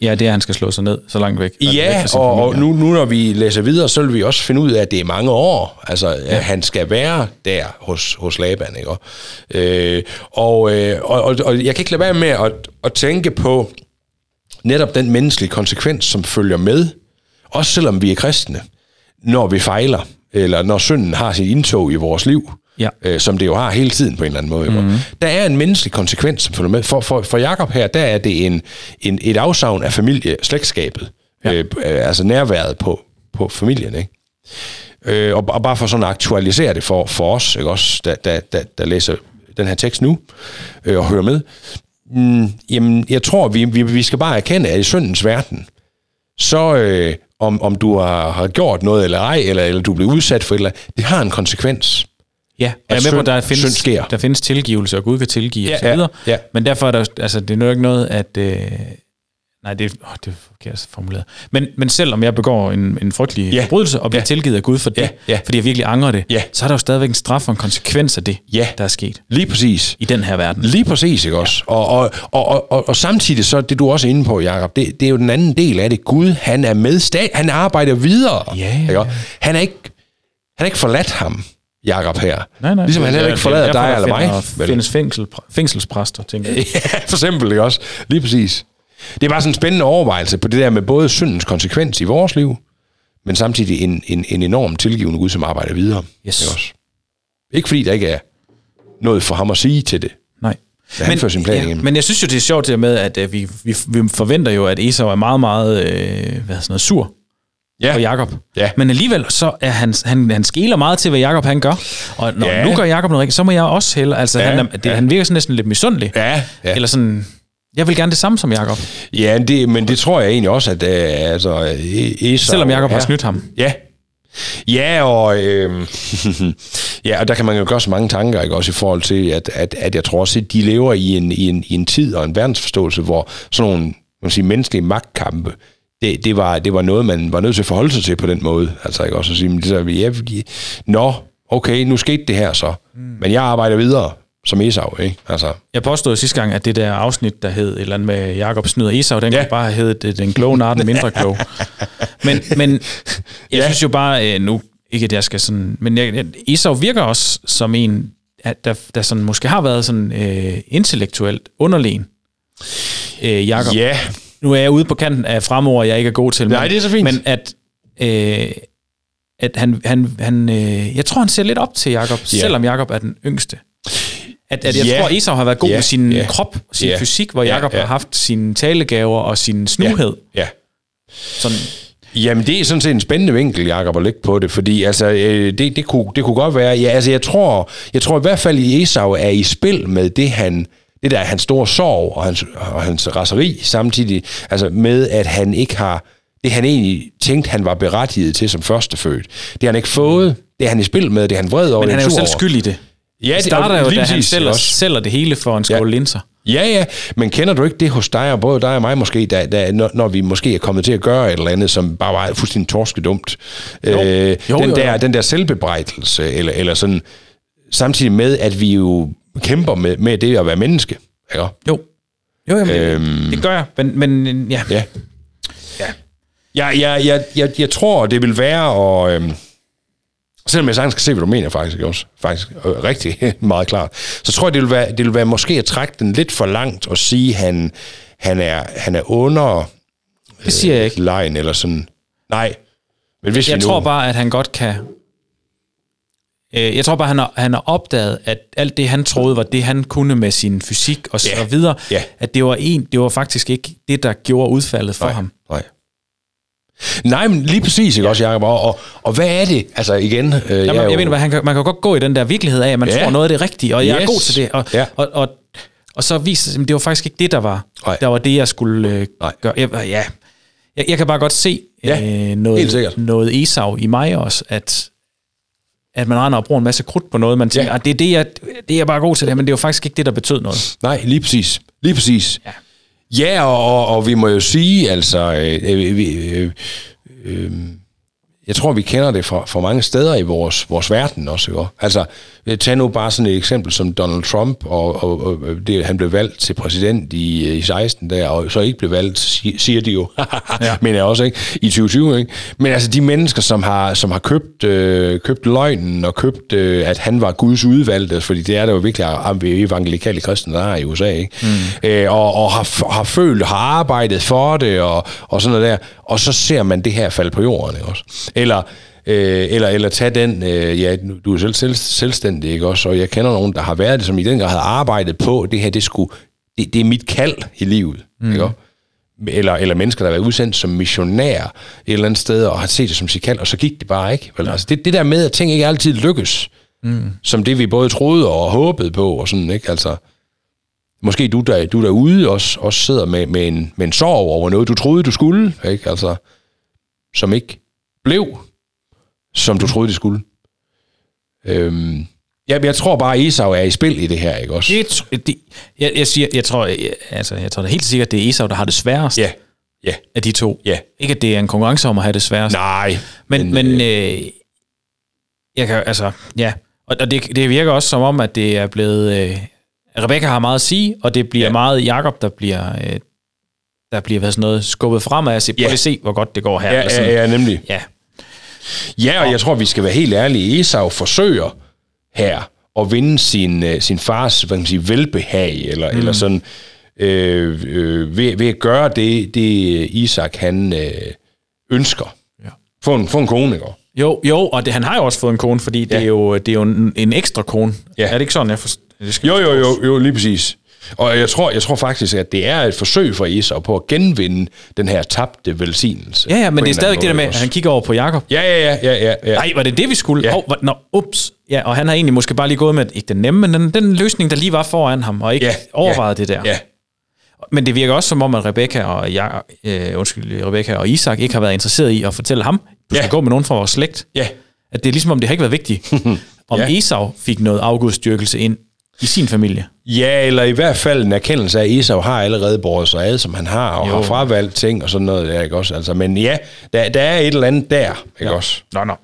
Ja, det er, at han skal slå sig ned så langt væk. Ja, og, og nu, nu når vi læser videre, så vil vi også finde ud af, at det er mange år. Altså, ja. at han skal være der hos, hos Laban. Ikke? Og, øh, og, øh, og, og, og jeg kan ikke lade være med at, at tænke på netop den menneskelige konsekvens, som følger med, også selvom vi er kristne, når vi fejler, eller når synden har sit indtog i vores liv, Ja. øh, som det jo har hele tiden på en eller anden måde. Mm. Der er en menneskelig konsekvens, som følger med. For, for, for Jakob her, der er det en, en, et afsavn af familie, slægtskabet. Ja. Øh, øh, altså nærværet på, på familien, ikke? Øh, og, og bare for sådan at aktualisere det for, for os, ikke også, der, der, der, der læser den her tekst nu, øh, og hører med. Mm, jamen, jeg tror, vi, vi, vi skal bare erkende, at i syndens verden, så øh, om, om du har, har gjort noget eller ej, eller, eller du bliver udsat for et eller andet, det har en konsekvens. Ja, jeg er med på, at der findes, sker. der findes tilgivelse, og Gud kan tilgive Ja, og videre. ja, ja. Men derfor er der, altså, det er jo ikke noget, at... Øh, Nej, det, åh, det er forkert formuleret. Men, men selvom jeg begår en, en frygtelig Ja. ja. forbrydelse og bliver Ja. ja. tilgivet af Gud for det, Ja, ja. fordi jeg virkelig angrer det, Ja. så er der jo stadigvæk en straf og en konsekvens af det, Ja. der er sket Lige præcis. i den her verden. Lige præcis, ikke også? Og, og, og, og, og, og samtidig så, det du er også inde på, Jacob, det, det er jo den anden del af det. Gud, han er med, han arbejder videre. Ja, ja, Ikke? ja. Han er ikke, han er ikke forladt ham, Jacob her. Nej, nej. Ligesom han heller ikke forlader dig eller mig. Der findes fængsel, fængselspræster, tænker jeg. Ja, for eksempel, ikke også? Lige præcis. Det er bare sådan en spændende overvejelse på det der med både syndens konsekvens i vores liv, men samtidig en, en, en enorm tilgivende Gud, som arbejder videre. Yes. Ikke, også? ikke fordi der ikke er noget for ham at sige til det. Nej. Men, sin plan igennem. men jeg synes jo, det er sjovt det med, at øh, vi, vi, vi forventer jo, at Esau er meget, meget øh, hvad sådan noget, sur Ja. på Jakob. Ja. Men alligevel så er han, han, han skeler meget til, hvad Jakob han gør. Og når Ja. nu gør Jakob noget rigtigt, så må jeg også hellere. Altså, Ja, han, er, det, ja. han virker sådan næsten lidt misundelig. Ja, ja. Eller sådan, jeg vil gerne det samme som Jakob. Ja, det, men det tror jeg egentlig også, at øh, altså, øh, Esau... Selvom Jakob har snydt ham. Ja. Ja, og, øh, ja, og der kan man jo gøre så mange tanker, ikke? også i forhold til, at, at, at jeg tror også, at de lever i en, i, en, i en tid og en verdensforståelse, hvor sådan nogle man sige, menneskelige magtkampe, det, det, var, det var noget, man var nødt til at forholde sig til på den måde. Altså ikke også at sige, men det der, ja, nå, okay, nu skete det her så, mm. men jeg arbejder videre som Esau, ikke? Altså, Jeg påstod sidste gang, at det der afsnit, der hed et eller andet med Jakob snyder Esau, den Ja. kunne bare have heddet øh, Den kloge nar, den mindre klog. Men, men jeg Ja. synes jo bare, øh, nu ikke at jeg skal sådan, men jeg, Esau virker også som en, der, der sådan måske har været sådan øh, intellektuelt underlegen. Øh, Jakob. ja, Nu er jeg ude på kanten af fremover, jeg ikke er god til. Nej, men, det er så fint. Men at, øh, at han, han, han øh, jeg tror, han ser lidt op til Jakob, Ja. ja. selvom Jakob er den yngste. At, at jeg Ja. tror, Esau har været god Ja, med sin ja. krop, sin Ja. fysik, hvor Ja, Jakob ja. har haft sine talegaver og sin snuhed. ja. Sådan, Jamen, det er sådan set en spændende vinkel, Jacob, at lægge på det, fordi altså, øh, det, det, kunne, det kunne godt være, ja, altså, jeg tror, jeg tror i hvert fald, at Esau er i spil med det, han, det der er hans store sorg og hans, og hans raseri samtidig, altså med, at han ikke har, det han egentlig tænkte, han var berettiget til som førstefødt, det har han ikke fået, det er han i spil med, det er han vred over, men det han er jo selv skyld i det. Ja, Det starter jo, lige da han sælger, også. sælger det hele for en skål Ja. linser. Ja, ja, men kender du ikke det hos dig, og både dig og mig måske, da, da, når, når vi måske er kommet til at gøre et eller andet, som bare var fuldstændig torskedumt. Jo. Øh, Jo, den, jo, der, jo. den der selvbebrejdelse, eller, eller sådan, samtidig med, at vi jo kæmper med, med det at være menneske. Ikke? Jo. Jo, jamen, Øhm. det gør jeg. Men, men ja. Ja. ja. Jeg, jeg, jeg, jeg, jeg tror, det vil være, og øhm, selvom jeg sagtens skal se, hvad du mener faktisk, ikke også? faktisk øh, rigtig meget klart, så tror jeg, det vil, være, det vil være måske at trække den lidt for langt og sige, at han, han, er, han er under Det siger jeg ikke. lejen, eller sådan. Nej, men hvis Jeg vi nu... tror bare, at han godt kan... Øh, Jeg tror bare, han har, han har opdaget, at alt det, han troede, var det, han kunne med sin fysik og så Ja. videre, Ja. at det var, en, det var faktisk ikke det, der gjorde udfaldet for nej, ham. Nej. Nej, men lige præcis, ikke også, Jacob? Og, og, og hvad er det? Altså igen... Øh, Jamen, jeg, jo- jeg ved hvad, han kan, man kan godt gå i den der virkelighed af, at man Ja. tror noget af det rigtige, og jeg er Yes. god til det. Og, Ja. og, og, og så viser det at det var faktisk ikke det, der var, Nej. der var det, jeg skulle øh, Nej. gøre. Jeg, ja. jeg, jeg kan bare godt se Ja, øh, noget, noget Esau i mig også, at, at man render og bruger en masse krudt på noget, man tænker, Ja. ja. det, er det, jeg, det er jeg bare god til, det, men det er jo faktisk ikke det, der betød noget. Nej, lige præcis. Lige præcis. Ja. Ja, og, og, vi må jo sige, altså, øh, øh, øh, øh, jeg tror, vi kender det fra, fra mange steder i vores, vores verden også. Ikke? Altså, tag nu bare sådan et eksempel som Donald Trump, og, og, og det, han blev valgt til præsident i, i 16 der, og så ikke blev valgt, si- siger de jo, ja. men jeg også, ikke? I 2020, ikke? Men altså, de mennesker, som har, som har købt, øh, købt løgnen, og købt, øh, at han var Guds udvalgte, fordi det er der jo virkelig evangelikale kristne, der er i USA, ikke? Mm. Øh, og, og har, har følt, har arbejdet for det, og, og sådan noget der, og så ser man det her falde på jorden, ikke også? Eller, øh, eller, eller tage den, øh, ja, du er selv, selv selvstændig, ikke også? Og jeg kender nogen, der har været det, som i den grad har arbejdet på, det her, det skulle, det, det er mit kald i livet, mm. ikke også? eller, eller mennesker, der har været udsendt som missionær et eller andet sted, og har set det som sit kald, og så gik det bare ikke. Vel? Altså det, det der med, at ting ikke altid lykkes, mm. som det vi både troede og håbede på, og sådan, ikke? Altså, måske du, der, du derude også, også sidder med, med, en, med en sorg over noget, du troede, du skulle, ikke? Altså, som ikke blev, som du troede, det skulle. Øhm, ja, men jeg tror bare, Esau er i spil i det her, ikke også? Det, det, jeg, jeg, siger, jeg, tror, jeg, altså, jeg tror da helt sikkert, det er Esau, der har det sværest. Ja. Ja. af de to. Ja. Ikke, at det er en konkurrence om at have det sværest. Nej. Men, men øh, jeg kan, altså, ja. Og, og det, det virker også som om, at det er blevet... Øh, Rebecca har meget at sige, og det bliver Ja. ja. meget Jakob der bliver... Øh, der bliver hvad sådan noget skubbet fremad og sige, prøv Ja. at se, hvor godt det går her. Ja, eller ja, sådan. ja, nemlig. ja. Ja, og jeg tror, vi skal være helt ærlige. Esau forsøger her at vinde sin, øh, sin fars hvad kan man sige, velbehag, eller, mm. eller sådan, øh, øh, ved, ved at gøre det, det Isak han øh, ønsker. Ja. Få en, få en kone, ikke? Jo, jo, og det, han har jo også fået en kone, fordi det, Ja. er jo, det er jo en, en ekstra kone. Ja. Er det ikke sådan, jeg forstår? Det skal Jo, jo, jo, jo, lige præcis. Og jeg tror, jeg tror faktisk, at det er et forsøg for Esau på at genvinde den her tabte velsignelse. Ja, ja, men det er en stadig eller det der med, at han kigger over på Jakob. Ja, ja, ja, ja, ja. ja. Nej, var det det, vi skulle? Ja. Ja. Oh, nå, ups. Ja, og han har egentlig måske bare lige gået med, ikke den nemme, men den, den løsning, der lige var foran ham, og ikke ja, ja. overvejet det der. Ja, Men det virker også som om, at Rebecca og, jeg, øh, undskyld, Rebecca og Isak ikke har været interesseret i at fortælle ham, du skal Ja. gå med nogen fra vores slægt. ja. At det er ligesom om, det har ikke været vigtigt, om Ja. ja. Esau fik noget afgudstyrkelse ind i sin familie. Ja, eller i hvert fald en erkendelse af, at Esau har allerede båret sig ad, som han har, og jo. Har fravalgt ting og sådan noget der, ikke også? Altså, men ja, der, der er et eller andet der, ikke ja. også? Nå, nå.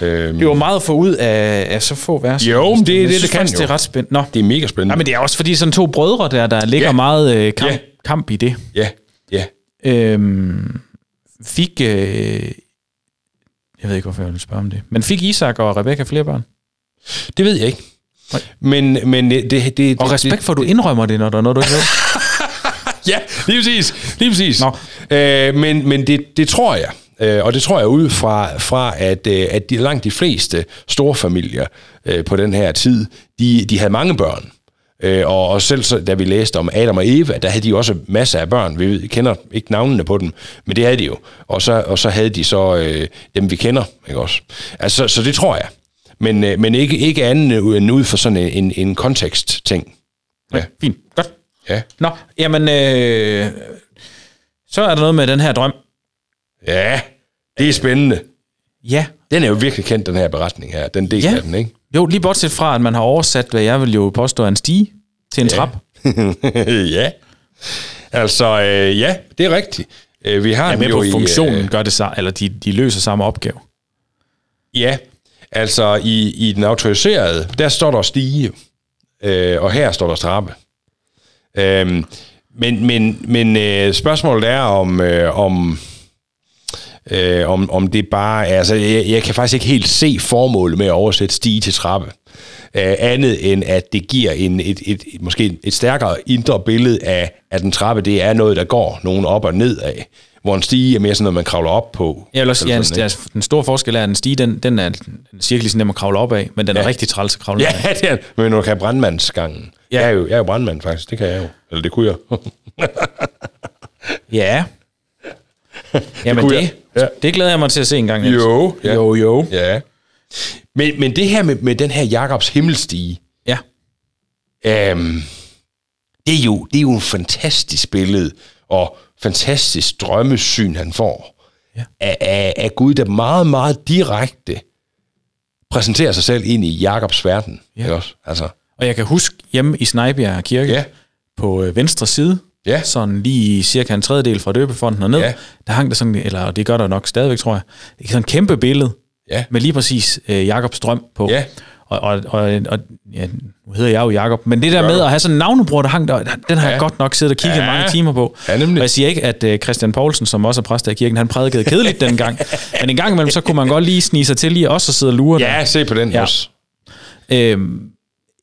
Øhm, Det var meget få ud af, af så få vers. Jo, men det det, synes det kan faktisk, jo. Det er ret spændende. Nå. det er mega spændende. Ja, men det er også fordi sådan to brødre der, der ligger Ja. meget øh, kamp, Ja. kamp i det. Ja, ja. Øhm, fik... Øh, jeg ved ikke, hvorfor jeg vil spørge om det. Men fik Isak og Rebecca flere børn? Det ved jeg ikke. Men, men det, det, det, Og respekt for, at du indrømmer det, når der er noget, du ikke ved. Ja, lige præcis. Lige præcis. Nå. Øh, men men det, det tror jeg. Øh, og det tror jeg ud fra, fra at, øh, at de, langt de fleste store familier øh, på den her tid, de, de havde mange børn. Øh, og, og selv så, da vi læste om Adam og Eva, der havde de også masser af børn. Vi kender ikke navnene på dem, men det havde de jo. Og så, og så havde de så øh, dem, vi kender. Ikke også? Altså, så, så det tror jeg. Men, øh, men ikke, ikke andet end ud for sådan en, en, en kontekst-ting. Ja. Fint. Godt. Ja. Nå, jamen... Øh, så er der noget med den her drøm. ja, det er spændende. Ja. Den er jo virkelig kendt, den her beretning her. Den del Ja. af den, ikke? Jo, lige bortset fra, at man har oversat, hvad jeg vil jo påstå er en stige til en ja. trap. ja. Altså, øh, ja, det er rigtigt. Øh, vi har den med jo på, i, funktionen øh, gør det så, eller de, de løser samme opgave. Ja, altså i, i den autoriserede, der står der stige, øh, og her står der trappe. Øhm, men men, men øh, spørgsmålet er, om, øh, om, øh, om, om det bare. Altså, jeg, jeg kan faktisk ikke helt se formålet med at oversætte stige til trappe. Øh, andet end, at det giver en, et, et, et, måske et stærkere indre billede af, at en trappe, det er noget, der går nogen op og ned af. Hvor en stige er mere sådan noget, man kravler op på. Sige, Eller at sådan, altså, den store forskel er, at en stige, den, den er så nem at kravle op af, men den ja. Ja. er rigtig træls at kravle op af. Ja, det er, men når du kan brandmandsgangen. Ja. Ja. Jeg, er jo, jeg er jo brandmand, faktisk. Det kan jeg jo. Eller det kunne jeg. Ja. Jamen det, det, Ja. det glæder jeg mig til at se en gang. Niels. Jo, ja. Jo, jo. ja. Men, men det her med, med den her Jakobs himmelstige, Ja. øhm, det, er jo, det er jo en fantastisk billede, og fantastisk drømmesyn, han får. Ja. Af, af, af Gud, der meget, meget direkte præsenterer sig selv ind i Jakobs verden. Ja. Ikke også? Altså, Og jeg kan huske hjemme i Snejbjerg Kirke, Ja. på øh, venstre side, Ja. sådan lige cirka en tredjedel fra døbefonden og ned, Ja. der hang der sådan, eller det gør der nok stadigvæk, tror jeg, et sådan kæmpe billede Ja. med lige præcis øh, Jakobs drøm på. Ja. Og, og, og, og ja, nu hedder jeg jo Jakob, men det der med at have sådan en navnebror, der hang der, den har ja. Ja. jeg godt nok siddet og kigget Ja. ja. mange timer på. Ja, nemlig. Og jeg siger ikke, at øh, Christian Poulsen, som også er præst i kirken, han prædikede kedeligt dengang. Men en gang imellem, så kunne man godt lige snige sig til lige også at sidde og lure der. ja, se på den ja. Ja. også. Øhm,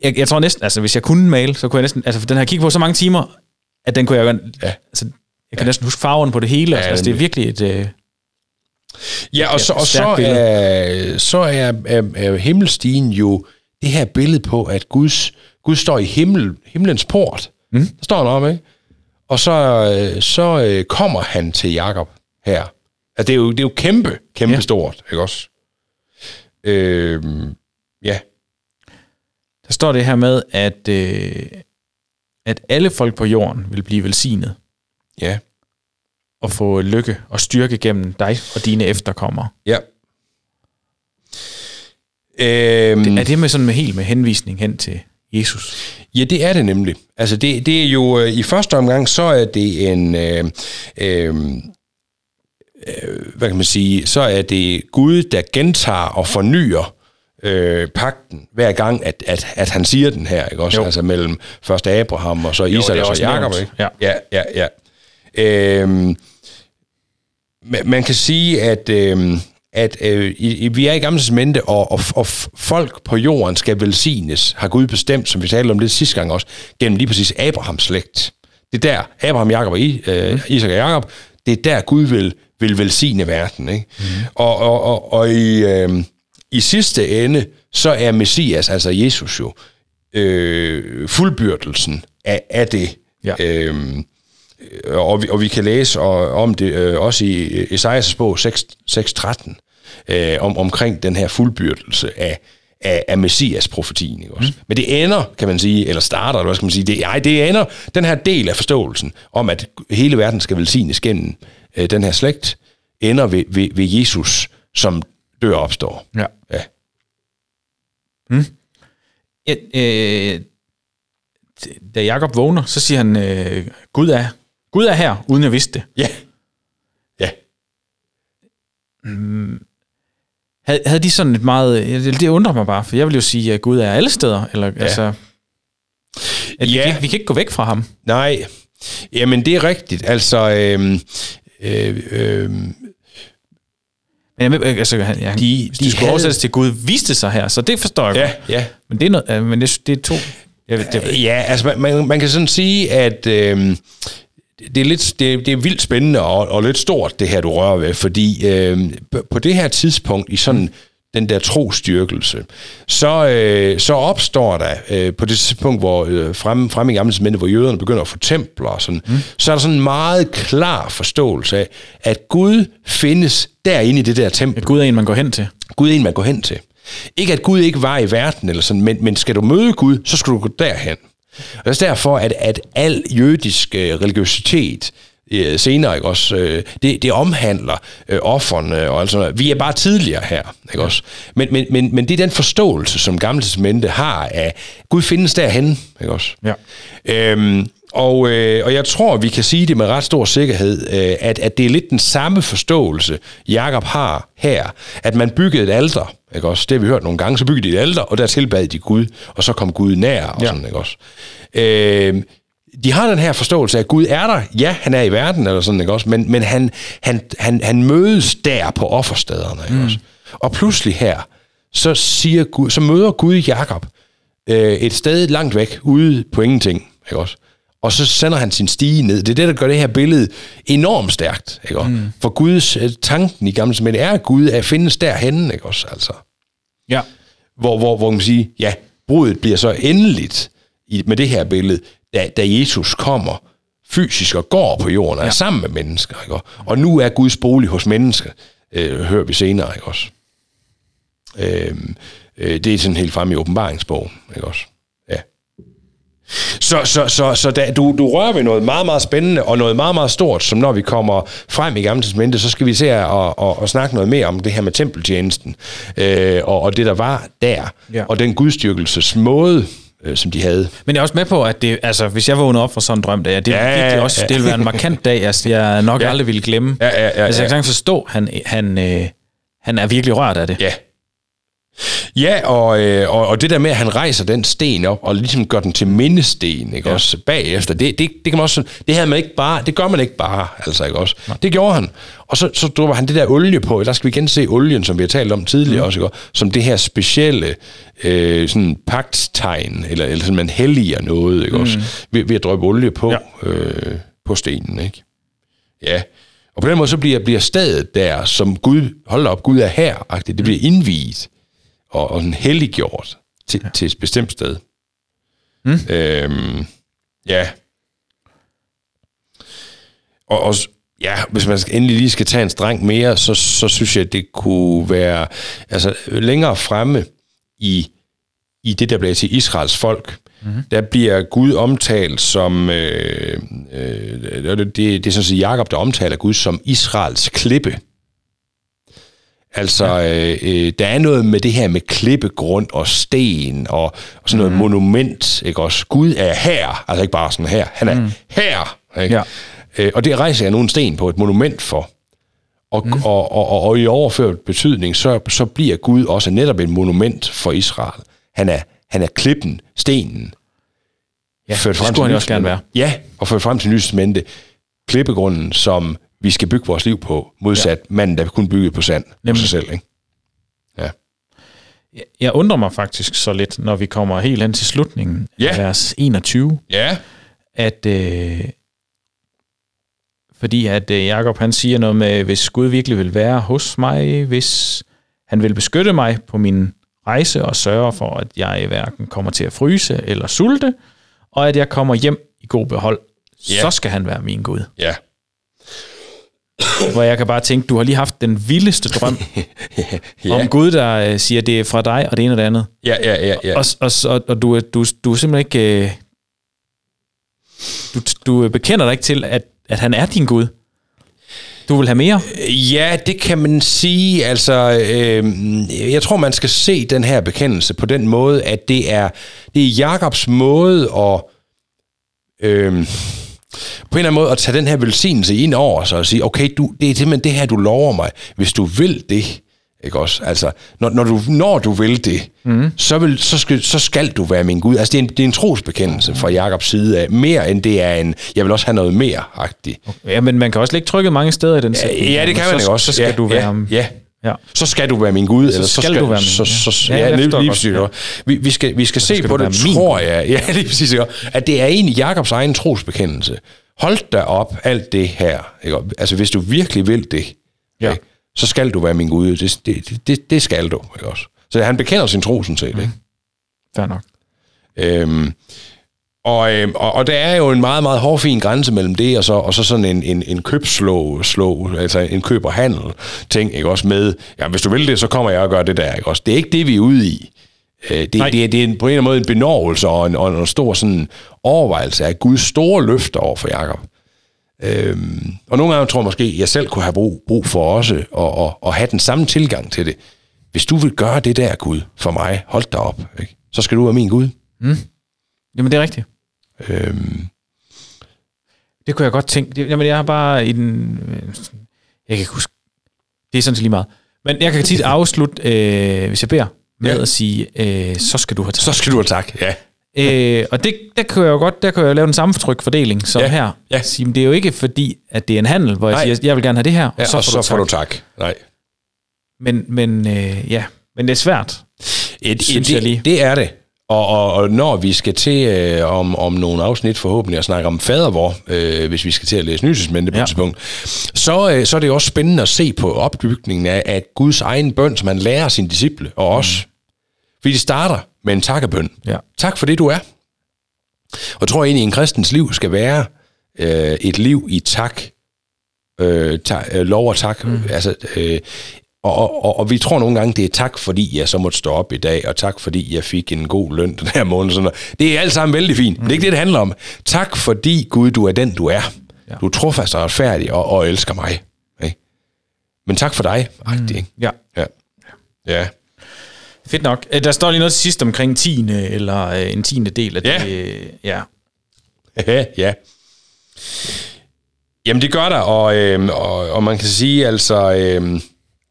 jeg, jeg tror næsten, altså hvis jeg kunne male, så kunne jeg næsten, altså for den har jeg kigget på så mange timer, at den kunne jeg jo, Ja. altså, jeg kan næsten huske farven på det hele. Ja, Ja, altså, det er virkelig et, øh, Ja, og så, og så er, så er, er, er himmelstigen jo det her billede på, at Guds, Gud står i himmel, himlens port. Mm. Der står han om, ikke? Og så, øh, så øh, kommer han til Jakob her. Altså, det, er jo, det er jo kæmpe, kæmpe. Ja. stort, ikke også? Øh, ja, der står det her med, at, øh, at alle folk på jorden vil blive velsignet ja, og få lykke og styrke gennem dig og dine efterkommere. ja. Øhm, Er det med sådan med helt med henvisning hen til Jesus. Ja, det er det nemlig. Altså, det, det er jo øh, i første omgang, så er det en... Øh, øh, øh, hvad kan man sige? Så er det Gud, der gentager og fornyer øh, pakten hver gang, at, at, at han siger den her, ikke også? Jo. Altså mellem først Abraham og så Isak og så Jakob, ikke? Ja. ja, ja. ja. Øhm, man, kan sige, at, øhm, at øh, vi er i gamle testamente, og, og, og folk på jorden skal velsignes, har Gud bestemt, som vi talte om det sidste gang også, gennem lige præcis Abrahams slægt. Det er der, Abraham, Jakob og I, øh, Isak og Jakob, det er der Gud vil, vil velsigne verden. Ikke? Mm. Og, og, og, og i, øh, i sidste ende, så er Messias, altså Jesus jo, øh, fuldbyrdelsen af, af det. Ja. Øhm, øh, og, vi, og vi kan læse og, om det øh, også i Esajas bog 6, 6.13, øh, om, omkring den her fuldbyrdelse af, af, af Messias-profetien. Ikke også? Mm. Men det ender, kan man sige, eller starter, eller hvad skal man sige, det, ej, det ender den her del af forståelsen om, at hele verden skal velsignes gennem øh, den her slægt, ender ved, ved, ved Jesus, som dør og opstår. Ja. Ja. Ja, øh, da Jakob vågner, så siger han, øh, Gud, er, Gud er her, uden jeg vidste det. Ja. Ja. Havde, havde de sådan et meget... Det, det undrer mig bare, for jeg vil jo sige, at Gud er alle steder. Eller, ja. altså, at vi, Ja. kan, ikke- vi kan ikke gå væk fra ham. Nej, jamen det er rigtigt. Altså, øhm, øh, øh, Men jeg, altså, han, ja, de, De- de, de skulle havde- oversættes til Gud viste sig her, så det forstår jeg ja, godt. ja. Men det er, noget, men det, det er to... Jeg, ved- det, Ja, altså man, man, man kan sådan sige, at øhm, det, er lidt, det, det er vildt spændende og, og lidt stort, det her, du rører ved, fordi øhm, på- det her tidspunkt i sådan den der trostyrkelse, så, øh, så opstår der øh, på det tidspunkt, hvor øh, frem, frem i gamle testamente, hvor jøderne begynder at få templer og sådan, mm. så er der sådan en meget klar forståelse af, at Gud findes derinde i det der tempel. at Gud er en, man går hen til. Gud er en, man går hen til. Ikke at Gud ikke var i verden, eller sådan, men, men skal du møde Gud, så skal du gå derhen. Og det er derfor, at, at al jødisk øh, religiøsitet øh, senere, ikke også, øh, det, det omhandler øh, offerne og alt sådan noget. Vi er bare tidligere her, ikke også? Men, men, men, men det er den forståelse, som Gamle Testamente har af, Gud findes derhen, ikke også? Ja. Øhm, og, øh, og jeg tror, vi kan sige det med ret stor sikkerhed, øh, at, at det er lidt den samme forståelse, Jakob har her. At man byggede et alter, ikke også? Det har vi hørt nogle gange, så byggede de et alter, og der tilbad de Gud, og så kom Gud nær, og Ja. sådan, ikke også? Øh, de har den her forståelse af, at Gud er der. Ja, han er i verden, eller sådan, ikke også? Men, men han, han, han, han mødes der på offerstederne, ikke også? Og pludselig her, så, siger Gud, så møder Gud Jakob øh, et sted langt væk, ude på ingenting, ikke også? Og så sender han sin stige ned. Det er det, der gør det her billede enormt stærkt, ikke også? Mm. For Guds øh, tanken i gamle men er, at Gud er findes derhenne, ikke også? Altså, Ja. hvor, hvor, hvor man siger, ja, brudet bliver så endeligt i, med det her billede, da, da Jesus kommer fysisk og går på jorden og er Ja. sammen med mennesker. Ikke? Og nu er Guds bolig hos mennesker, øh, hører vi senere. Ikke også? Øh, øh, det er sådan helt fremme i åbenbaringsbogen. Ikke også? Ja. Så, så, så, så da, du, du rører ved noget meget, meget spændende og noget meget, meget stort, som når vi kommer frem i Gamle Testamente, så skal vi se og, og, og snakke noget mere om det her med tempeltjenesten øh, og, og det, der var der, Ja. og den gudstyrkelses måde, øh, som de havde. Men jeg er også med på, at det, altså, hvis jeg vågnede op for sådan en drøm, det, Ja, ja, ja, virkelig også, ja. det ville være en markant dag, altså, jeg nok Ja. ja. aldrig ville glemme. Ja, ja, ja, altså, jeg ja. kan sagtens forstå, han, han, øh, han er virkelig rørt af det. Ja. Ja, og, øh, og, og det der med, at han rejser den sten op, og ligesom gør den til mindesten, ikke ja. også, bagefter, det, det, det kan man også, det havde man ikke bare, det gør man ikke bare, altså, ikke også. Nej. Det gjorde han. Og så, så drupper han det der olie på, der skal vi igen se olien, som vi har talt om tidligere mm. også, ikke? som det her specielle øh, sådan pagtstegn, eller, eller sådan, man helliger noget, ikke mm. også, ved, ved at drøbe olie på, ja. øh, på stenen, ikke? Ja. Og på den måde så bliver, bliver stedet der, som Gud, hold op, Gud er her, det bliver indviet og, og sådan helliggjort til, ja. til et bestemt sted. Mm. Øhm, ja. Og, og ja, hvis man endelig lige skal tage en streng mere, så, så synes jeg, at det kunne være altså, længere fremme i, i det, der bliver til Israels folk. Mm-hmm. Der bliver Gud omtalt som, øh, øh, det, det, det er sådan set Jakob, der omtaler Gud som Israels klippe. Altså, ja. øh, øh, der er noget med det her med klippegrund og sten og, og sådan noget mm. monument, ikke også? Gud er her, altså ikke bare sådan her, han er mm. her, ikke? Ja. Øh, og det rejser jeg nogle sten på et monument for. Og, mm. og, og, og, og i overført betydning, så, så bliver Gud også netop et monument for Israel. Han er, han er klippen, stenen. Ja, det skulle han jo også gerne være. Ja, og ført frem til Nye klippegrunden, som vi skal bygge vores liv på, modsat ja. manden, der kun bygget på sand Nemlig. på sig selv. Ikke? Ja. Jeg undrer mig faktisk så lidt, når vi kommer helt hen til slutningen ja. af vers 21, ja. at øh, fordi at øh, Jakob han siger noget med, hvis Gud virkelig vil være hos mig, hvis han vil beskytte mig på min rejse og sørge for, at jeg hverken kommer til at fryse eller sulte, og at jeg kommer hjem i god behold, ja. så skal han være min Gud. Ja. Hvor jeg kan bare tænke, du har lige haft den vildeste drøm ja. om Gud, der øh, siger, det er fra dig, og det ene og det andet. Ja, ja, ja. ja. Og, og, og, og du, du, du er simpelthen ikke... Øh, du, du bekender dig ikke til, at, at han er din Gud. Du vil have mere? Ja, det kan man sige. Altså, øh, jeg tror, man skal se den her bekendelse på den måde, at det er, det er Jakobs måde at... Øh, på en eller anden måde at tage den her velsignelse ind over sig og sige, okay, du, det er simpelthen det her, du lover mig. Hvis du vil det, ikke også? Altså, når, når, du, når du vil det, mm. så, vil, så, skal, så skal du være min Gud. Altså, det er en, det er en trosbekendelse fra Jakobs side af. Mere end det er en, jeg vil også have noget mere-agtigt. Okay. Ja, men man kan også lægge trykket mange steder i den sætning. Ja, det kan man så, også. Så skal ja, du være... Ja, ja. Ja. Så skal du være min Gud, så eller så skal, skal du være min. Så, så, så, ja, ja, lige, lige præcis, ja. Vi, vi skal, vi skal se skal på det, tror jeg, ja, lige præcis, at det er egentlig Jakobs egen trosbekendelse. Hold da op, alt det her. Ikke? Altså, hvis du virkelig vil det, ja. ikke? så skal du være min Gud. Det, det, det, det skal du, ikke også? Så han bekender sin tro, sådan set, mm. ikke? Fair nok. Øhm, og, øhm, og, og der er jo en meget, meget hårfin grænse mellem det, og så, og så sådan en, en, en købslå, slå, altså en køb og handel ting, ikke også med, ja, hvis du vil det, så kommer jeg og gør det der, ikke også? Det er ikke det, vi er ude i. Øh, det, det, er, det er på en eller anden måde en benovelse og en, og en stor sådan overvejelse af Guds store løfter over for Jakob. Øhm, og nogle gange tror jeg måske, jeg selv kunne have brug, brug for også at, at, at have den samme tilgang til det. Hvis du vil gøre det der, Gud, for mig, hold dig op, ikke? så skal du være min Gud. Mm. Jamen, det er rigtigt. Øhm. Det kunne jeg godt tænke. Jamen, jeg har bare i den... Jeg kan ikke huske... Det er sådan set lige meget. Men jeg kan tit afslutte, øh, hvis jeg beder, med ja. at sige, øh, så skal du have tak. Så skal du have tak, ja. Øh, og det, der kan jeg jo godt, der kan jeg lave den samme fortryk-fordeling som Ja, her. ja. Sige, men det er jo ikke fordi, at det er en handel, hvor jeg Nej. siger, jeg vil gerne have det her, og ja så, og får, så du får tak. du tak. Nej. Men, men øh, ja, men det er svært. Et, Synes det, jeg lige. Det er det. Og, og, og når vi skal til øh, om, om nogle afsnit forhåbentlig at snakke om fadervor, øh, hvis vi skal til at læse Nytesmændene på Ja. et tidspunkt, så, øh, så er det også spændende at se på opbygningen af, af Guds egen bøn, som han lærer sine disciple og os. Fordi det starter med en takkebøn. Ja. Tak for det, du er. Og jeg tror egentlig, at en kristens liv skal være øh, et liv i tak, øh, ta, øh, lov og tak. Mm. Altså, øh, og, og, og, vi tror nogle gange, det er tak, fordi jeg så måtte stå op i dag, og tak, fordi jeg fik en god løn den her måned. Sådan. Det er alt sammen vældig fint. Mm. Det er ikke det, det handler om. Tak, fordi Gud, du er den, du er. Ja. Du er trofast og retfærdig og, og elsker mig. Ikke? Men tak for dig. Mm. Ikke? Ja. Ja. Ja. Fedt nok. Øh, Der står lige noget til sidst omkring tiende, eller øh, en tiende del af Ja. det. øh, Ja. Ja, ja. Jamen det gør der, og, øh, og, og man kan sige altså... Øh,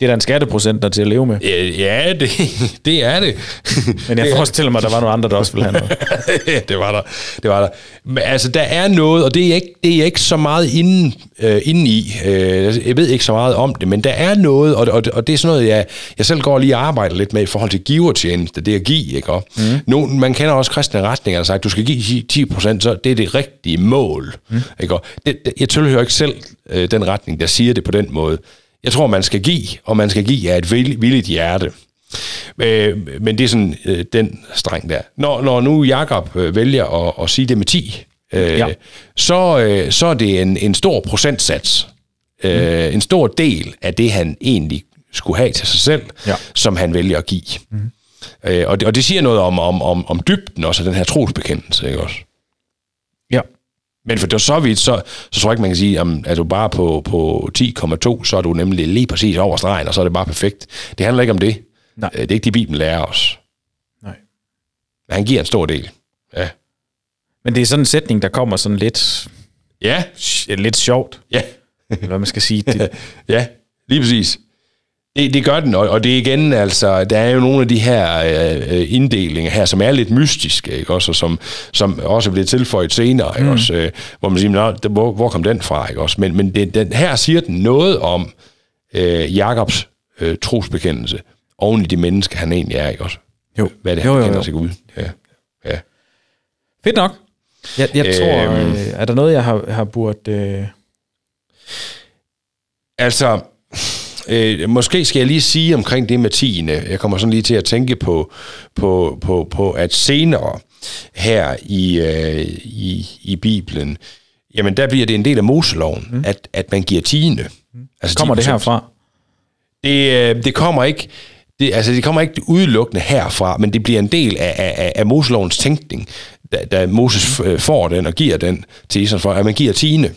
Det er da en skatteprocent, der er til at leve med. ja, det, det er det. Men jeg er- forestiller mig, at der var nogle andre, der også ville have noget. Ja, det var der. Det var der. Men altså, der er noget, og det er ikke, det er ikke så meget inde, øh, inde i. Øh, jeg ved ikke så meget om det, men der er noget, og, og, og det er sådan noget, jeg, jeg selv går lige og arbejder lidt med i forhold til givertjeneste, det at give, ikke? Og mm. nogen, man kender også kristne retninger, der sagt, du skal give 10 procent, så det er det rigtige mål. Mm. Ikke? Og det, det, jeg tilhører ikke selv øh, den retning, der siger det på den måde. Jeg tror, man skal give, og man skal give af et vil- villigt hjerte. Øh, men det er sådan øh, den streng der. Når, når nu Jakob øh, vælger at, at sige det med 10, øh, Ja. ja. så, øh, så er det en, en stor procentsats. Øh, mm. En stor del af det, han egentlig skulle have til sig selv, Ja. som han vælger at give. Mm. Øh, og, det, og det siger noget om, om, om, om dybden også af den her trosbekendelse, ikke også? Men for så vidt, så, så tror jeg ikke, man kan sige, at er du bare på, på 10,2, så er du nemlig lige præcis over stregen, og så er det bare perfekt. Det handler ikke om det. Nej. Øh, Det er ikke det, Bibelen lærer os. Nej. Men han giver en stor del. Ja. Men det er sådan en sætning, der kommer sådan lidt, Ja, lidt sjovt, ja, eller hvad man skal sige. Det, ja, lige præcis. Det, det gør den, og, og det er igen, altså, der er jo nogle af de her øh, øh, inddelinger her, som er lidt mystiske, ikke også, og som, som også bliver tilføjet senere, ikke mm. også, øh, hvor man siger, hvor, hvor kom den fra, ikke også, men, men det, den, her siger den noget om øh, Jakobs øh, trosbekendelse, oven i de mennesker, han egentlig er, ikke også? Jo. Hvad er det, han Jo, jo, kender jo. sig Gud? Ja. ja. fedt nok. Jeg, jeg tror, Øhm. øh, er der noget, jeg har, har burde... Øh, Altså, øh, måske skal jeg lige sige omkring det med tiende. Jeg kommer sådan lige til at tænke på, på, på, på at senere her i, øh, i, i Bibelen, jamen der bliver det en del af Moseloven, mm. at, at man giver tiende. Altså kommer det 10%. herfra? Det, øh, det kommer ikke det, altså det kommer ikke udelukkende herfra, men det bliver en del af, af, af Moselovens tænkning, da, da Moses øh, får den og giver den til Israel, for at man giver tiende.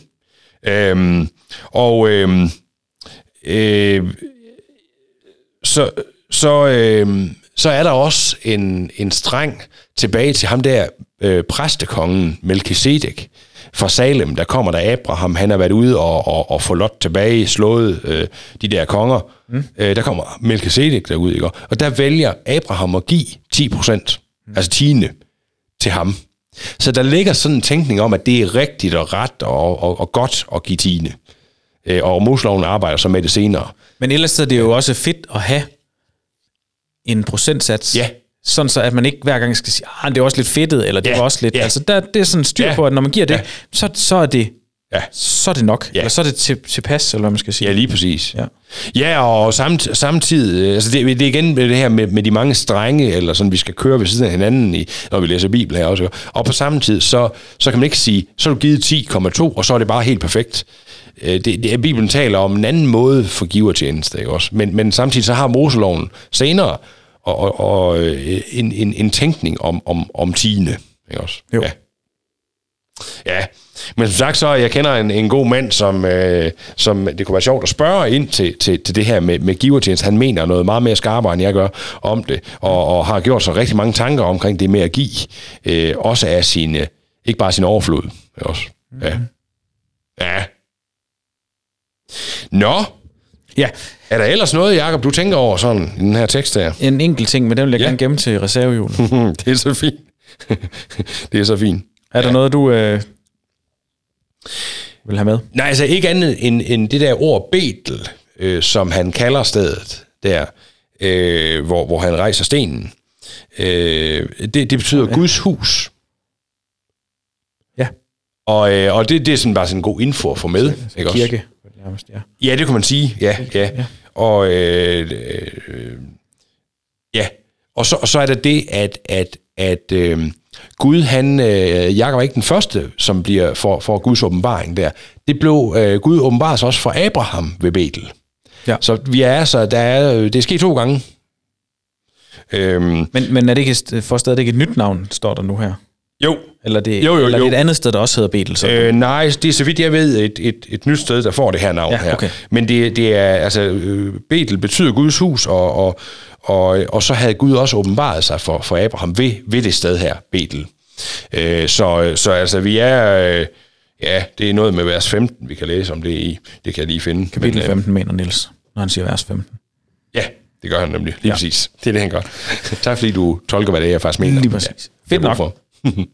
Øhm, og øhm, øh, så, så, øh, så er der også en, en streng tilbage til ham der øh, præstekongen Melchizedek fra Salem, der kommer der Abraham, han har været ude og, og, og få Lot tilbage, slået øh, de der konger. Mm. Øh, der kommer Melchizedek derud, ikke? og der vælger Abraham at give 10 procent, mm. altså tiende, til ham. Så der ligger sådan en tænkning om, at det er rigtigt og ret og, og, og godt at give tiende. Øh, og Mosloven arbejder så med det senere. Men ellers er det jo også fedt at have en procentsats. Ja. Sådan så, at man ikke hver gang skal sige, ah, det er også lidt fedtet, eller det Ja, var også lidt... ja. Altså, der, det er sådan styr Ja. på, at når man giver det, Ja. så, så er det Ja. så er det nok. Ja. Eller så er det til, tilpas, eller hvad man skal sige. Ja, lige præcis. Ja. Ja, og samt, samtidig, altså det, det er igen det her med, med de mange strenge, eller sådan, vi skal køre ved siden af hinanden, i, når vi læser Bibelen her også. Og på samme tid, så, så kan man ikke sige, så er du givet 10,2, og så er det bare helt perfekt. Øh, Det, det, Bibelen taler om en anden måde for givertjeneste, ikke også? Men, men samtidig så har Moseloven senere og, og, og øh, en, en, en tænkning om, om, om tiende, ikke også? Jo. Ja. Ja, men som sagt så, jeg kender en, en god mand, som, øh, som det kunne være sjovt at spørge ind til, til, til det her med, med givertjeneste. Han mener noget meget mere skarpere, end jeg gør om det, og, og har gjort sig rigtig mange tanker omkring det med at give, øh, også af sine, ikke bare sin overflod. Også. Ja. Ja. Nå, ja. er der ellers noget, Jacob, du tænker over sådan i den her tekst her? En enkelt ting, men den vil jeg Ja. gerne gemme til reservehjulet. det er så fint. det er så fint. Er der noget, du øh, vil have med? Nej, altså ikke andet end, end det der ord Betel, øh, som han kalder stedet der, øh, hvor, hvor han rejser stenen. Øh, det, det betyder ja. Guds hus. Ja. Og, øh, og det, det er sådan bare sådan en god info at få med. ikke også? Kirke. Nærmest, ja. Ja, det kunne man sige. Ja, ja. Ja. Og, øh, øh, ja. og, så, og så er der det, at, at, at øh, Gud, han, øh, Jakob er ikke den første, som bliver for, for Guds åbenbaring der. Det blev, øh, Gud åbenbares også for Abraham ved Betel. Ja. Så vi er så, der er, øh, det er sket to gange. Øhm, Men, men er det ikke, for stadig ikke et nyt navn, står der nu her? Jo, Eller, det, Jo, jo, eller er jo. det et andet sted, der også hedder Betel? Så? Øh, nej, det er så vidt jeg ved et, et, et nyt sted, der får det her navn Ja, her. okay. Men det, det er, altså, øh, Betel betyder Guds hus, og, og, og, og så havde Gud også åbenbaret sig for, for Abraham ved, ved det sted her, Betel. Øh, så, så altså, vi er, øh, ja, det er noget med vers 15, vi kan læse om det i. Det kan jeg lige finde. Kapitel Men, øh, 15 mener Niels, når han siger vers 15. Ja, det gør han nemlig. Lige Ja. præcis. Det er det, han gør. tak fordi du tolker, hvad det er, jeg faktisk mener. Lige præcis. Ja, Fedt er nok. For.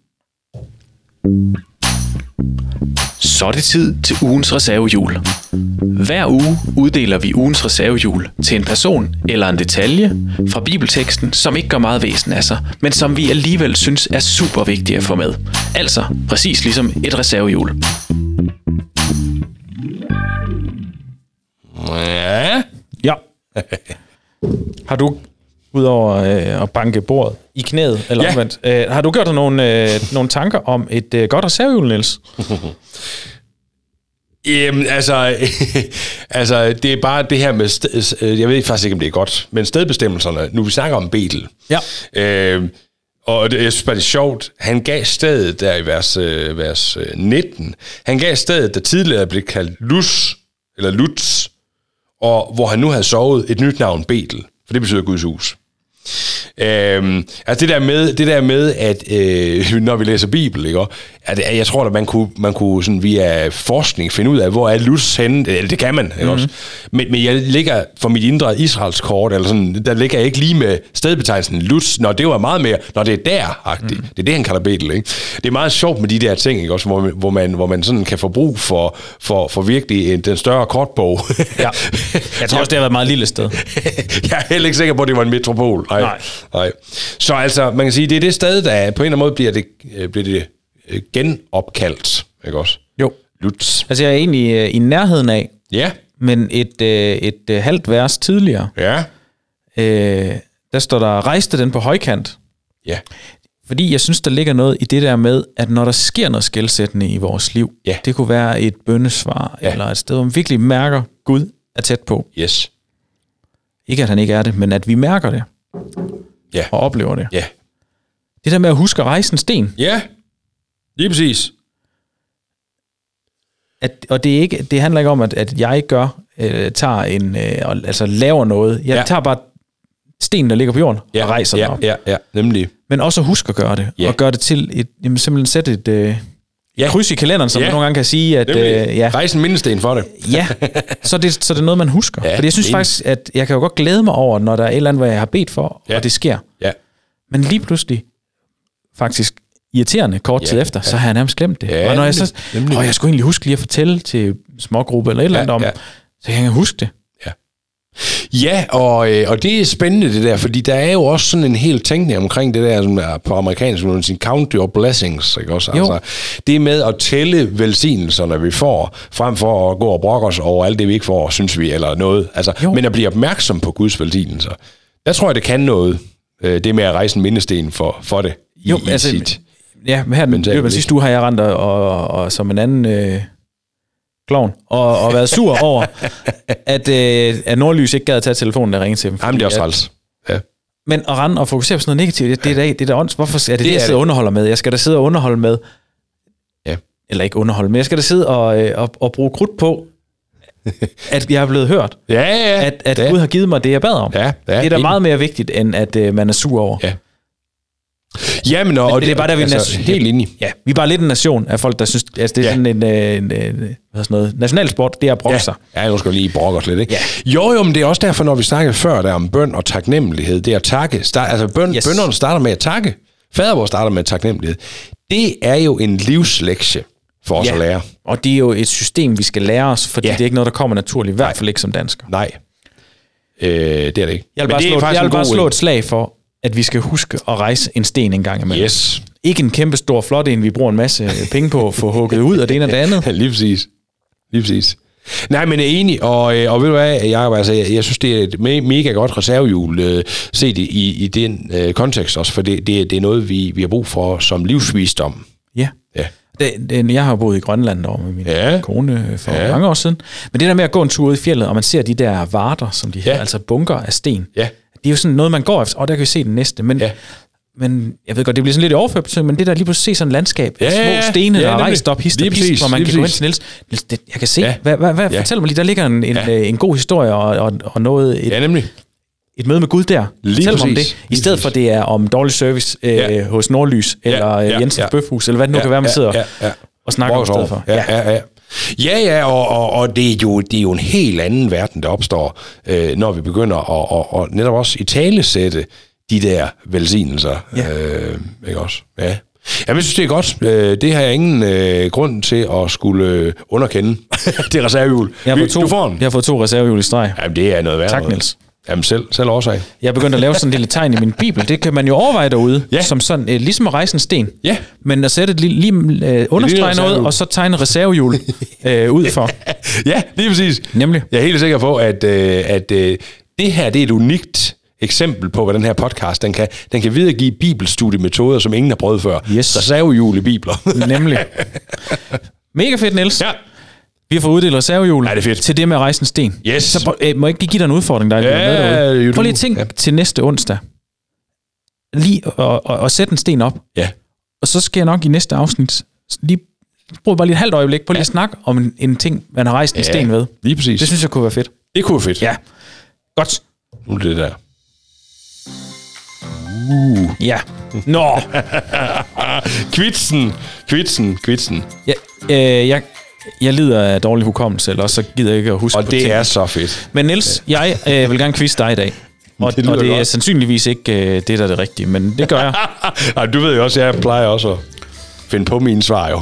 Så er det tid til ugens reservehjul. Hver uge uddeler vi ugens reservehjul til en person eller en detalje fra bibelteksten, som ikke gør meget væsen af sig, men som vi alligevel synes er super vigtige at få med. Altså præcis ligesom et reservehjul. Ja. Ja. har du, udover øh, at banke bordet i knæet, eller Ja. omvendt, øh, har du gjort dig nogle, øh, nogle tanker om et øh, godt reservehjul, Niels? Jamen, altså, altså, det er bare det her med, sted, øh, jeg ved faktisk ikke, om det er godt, men stedbestemmelserne, nu vi snakker om Betel, Ja. øh, Og det, jeg synes bare, det er sjovt. Han gav stedet der i vers, øh, vers øh, 19. Han gav stedet, der tidligere blev kaldt Lus, eller Lutz, og hvor han nu havde sovet et nyt navn, Betel. For det betyder Guds hus. Øhm, altså det der med, det der med at øh, når vi læser Bibel, ikke, at, at jeg tror, at man kunne, man kunne sådan via forskning finde ud af, hvor er Lutz henne, eller det kan man, ikke Mhm. også? Men, men jeg ligger for mit indre Israels kort, eller sådan, der ligger jeg ikke lige med stedbetegnelsen Lutz, når det var meget mere, når det er der mm. Det er det, han kalder Betel, ikke? Det er meget sjovt med de der ting, ikke også? Hvor, man- hvor, man, hvor man sådan kan få brug for, for, for virkelig en, den større kortbog. Ja. Jeg tror også, det har været et meget lille sted. jeg er heller ikke sikker på, at det var en metropol. Nej. Nej. Nej. Så altså, man kan sige, det er det sted, der på en eller anden måde bliver det, øh, bliver det øh, genopkaldt. Ikke også? Jo. Lutz. Altså, jeg er egentlig øh, i nærheden af, Ja. men et, et øh, halvt vers tidligere, Ja. øh, der står der, rejste den på højkant. Ja. Fordi jeg synes, der ligger noget i det der med, at når der sker noget skældsættende i vores liv, Ja. det kunne være et bønnesvar, Ja. ja. eller et sted, hvor man virkelig mærker, Gud er tæt på. Yes. Ikke at han ikke er det, men at vi mærker det Ja. og oplever det. Ja. Det der med at huske at rejse en sten, Ja. Lige præcis. at, og det, er ikke, det handler ikke om, at, at jeg gør, øh, tager en, øh, altså laver noget. Jeg Ja. tager bare stenen, der ligger på jorden, Ja. og rejser den ja, op. ja, ja, nemlig. Men også at huske at gøre det, Ja. og gøre det til et, jamen simpelthen sætte et øh, Ja. kryds i kalenderen, som Ja. man nogle gange kan sige, at øh, ja, Rejse en mindesten for det. ja, så er, det, så er det noget, man husker. Ja, Ja, Fordi jeg synes enig. faktisk, at jeg kan jo godt glæde mig over, når der er et eller andet, hvad jeg har bedt for, Ja. ja. og det sker. Ja. Men lige pludselig, faktisk irriterende kort Ja, tid efter, så har jeg nærmest glemt det. Ja, og når jeg så, nemlig, og jeg skulle egentlig huske lige at fortælle til smågruppe eller et eller andet Ja, om, ja. så jeg kan huske det. Ja, og, øh, og det er spændende det der, fordi der er jo også sådan en hel tænkning omkring det der, som er på amerikansk, man siger, count your blessings, ikke også? Jo. Altså, det med at tælle velsignelserne, vi får, frem for at gå og brokke os over alt det, vi ikke får, synes vi, eller noget. Altså, Jo. men at blive opmærksom på Guds velsignelser. Der tror jeg, det kan noget, øh, det med at rejse en mindesten for, for det i, Jo, i altså, sit. Ja, men her Mentalt løbet blik. sidste uge har jeg rendt og, og, og som en anden øh, klovn, og, og været sur over, at, øh, at Nordlys ikke gad at tage telefonen, der ringede til dem. Jamen, det er også træls. Ja. Men at rende og fokusere på sådan noget negativt, det, det, er da, det er da ånds. Hvorfor er det det, er jeg sidder det. og underholder med? Jeg skal da sidde og underholde med, Ja. eller ikke underholde, men jeg skal da sidde og, øh, og, og bruge krudt på, at jeg er blevet hørt. Ja, ja. At, at ja. Gud har givet mig det, jeg bad om. Ja, ja, det er da meget mere vigtigt, end at øh, man er sur over. Ja. Jamen, og, Men og det er bare der, vi er altså, næsten- helt enig. Ja, vi er bare lidt en nation af folk, der synes, altså det er Ja. ja. sådan en, øh, en, en, hvad hedder sådan noget, nationalsport, det er at brokke Ja, sig. ja nu skal vi lige brokke os lidt, ikke? Ja. Jo, jo, men det er også derfor, når vi snakkede før der om bøn og taknemmelighed, det er at takke. Start, altså bøn, yes. Bønderne starter med at takke. Fader vores starter med taknemmelighed. Det er jo en livslektie for os at lære. Og det er jo et system, vi skal lære os, fordi Ja. ja. det er ikke noget, der kommer naturligt, i hvert fald ikke som dansker. Nej, øh, det er det ikke. Jeg vil Men bare, det slå, jeg vil bare slå et slag for, at vi skal huske at rejse en sten en gang imellem. Yes, Ikke en kæmpe stor flot en, vi bruger en masse penge på at få hugget ud af det ene og det andet. lige præcis. Lige præcis. Nej, men er enig, og, øh, og ved du hvad, Jacob, altså, jeg, jeg synes, det er et me- mega godt reservehjul, øh, set i, i den øh, kontekst også, for det, det, det er noget, vi, vi har brug for som livsvisdom. Ja. Ja. Det, det, jeg har boet i Grønland over med min Ja. ja. kone øh, for Ja. ja. mange år siden. Men det der med at gå en tur ud i fjellet, og man ser de der varter, som de Ja. her, altså bunker af sten. Ja. Det er jo sådan noget, man går efter. Og der kan vi se den næste. Men, Ja. ja. men jeg ved godt, det bliver sådan lidt overført men det der lige pludselig se sådan et landskab, Ja, ja, ja, små ja. stene, Ja, der er rejst op, hist og pist, præcis, hvor man kan gå hen præcis. til Niels. Niels, det, jeg kan se, Ja. ja. hvad, hvad, hvad Ja. fortæl mig lige, der ligger en, en, Ja. ja. en god historie og, og, og noget, et, Ja, nemlig. et møde med Gud der. Lige Fortæl mig om præcis. det, i stedet for præcis. det er om dårlig service øh, Ja. hos Nordlys, eller ja, ja, Jensens ja. ja. Bøfhus, eller hvad det nu Ja, kan være, man ja, sidder ja, ja. og snakker om i stedet for. Ja, ja, ja. Ja, ja, og, og, og det, er jo, det er jo en helt anden verden, der opstår, øh, når vi begynder at og, og netop også i tale sætte de der velsignelser. Ja. Øh, ikke også? Ja. Jamen, jeg synes, det er godt. Øh, det har jeg ingen øh, grund til at skulle øh, underkende. det er reservehjul. Jeg har, fået to, Du får den. jeg har fået to reservehjul i streg. Jamen, det er noget værd. Tak. Niels. Jamen, selv, selv årsag. Jeg er begyndt at lave sådan en lille tegn i min bibel. Det kan man jo overveje derude, Ja. som sådan, øh, ligesom at rejse en sten. Ja. Men at sætte et lille, lige øh, understrege noget, og så tegne reservehjul øh, ud for. Ja, lige præcis. Nemlig. Jeg er helt sikker på, at, øh, at øh, det her det er et unikt eksempel på, hvad den her podcast den kan. Den kan videregive bibelstudiemetoder, som ingen har prøvet før. Yes. Reservehjul i bibler. Nemlig. Mega fedt, Niels. ja. Vi har fået uddelt reservehjul Ja, det er fedt. til det med at rejse en sten. Yes. Så øh, må jeg ikke give dig en udfordring, der er Ja, med Prøv lige at tænke ja. til næste onsdag. lige at, at, at sætte en sten op. Ja. Og så skal jeg nok i næste afsnit lige bruge bare lige et halvt øjeblik på lige at snakke om en, en ting, man har rejst en sten ved. Lige præcis. Det synes jeg kunne være fedt. det kunne være fedt. Ja. Godt. Nu er det der. Ja. Nå. Kvitsen, kvitsen, kvitsen. Jeg, øh, jeg, jeg lider af dårlig hukommelse, eller så gider jeg ikke at huske Og på det ting. er så fedt. Men Niels, jeg øh, vil gerne quiz dig i dag. Og Det og det er sandsynligvis ikke øh, det, der er det rigtige, men det gør jeg. Ej, du ved jo også, jeg plejer også at finde på mine svar jo.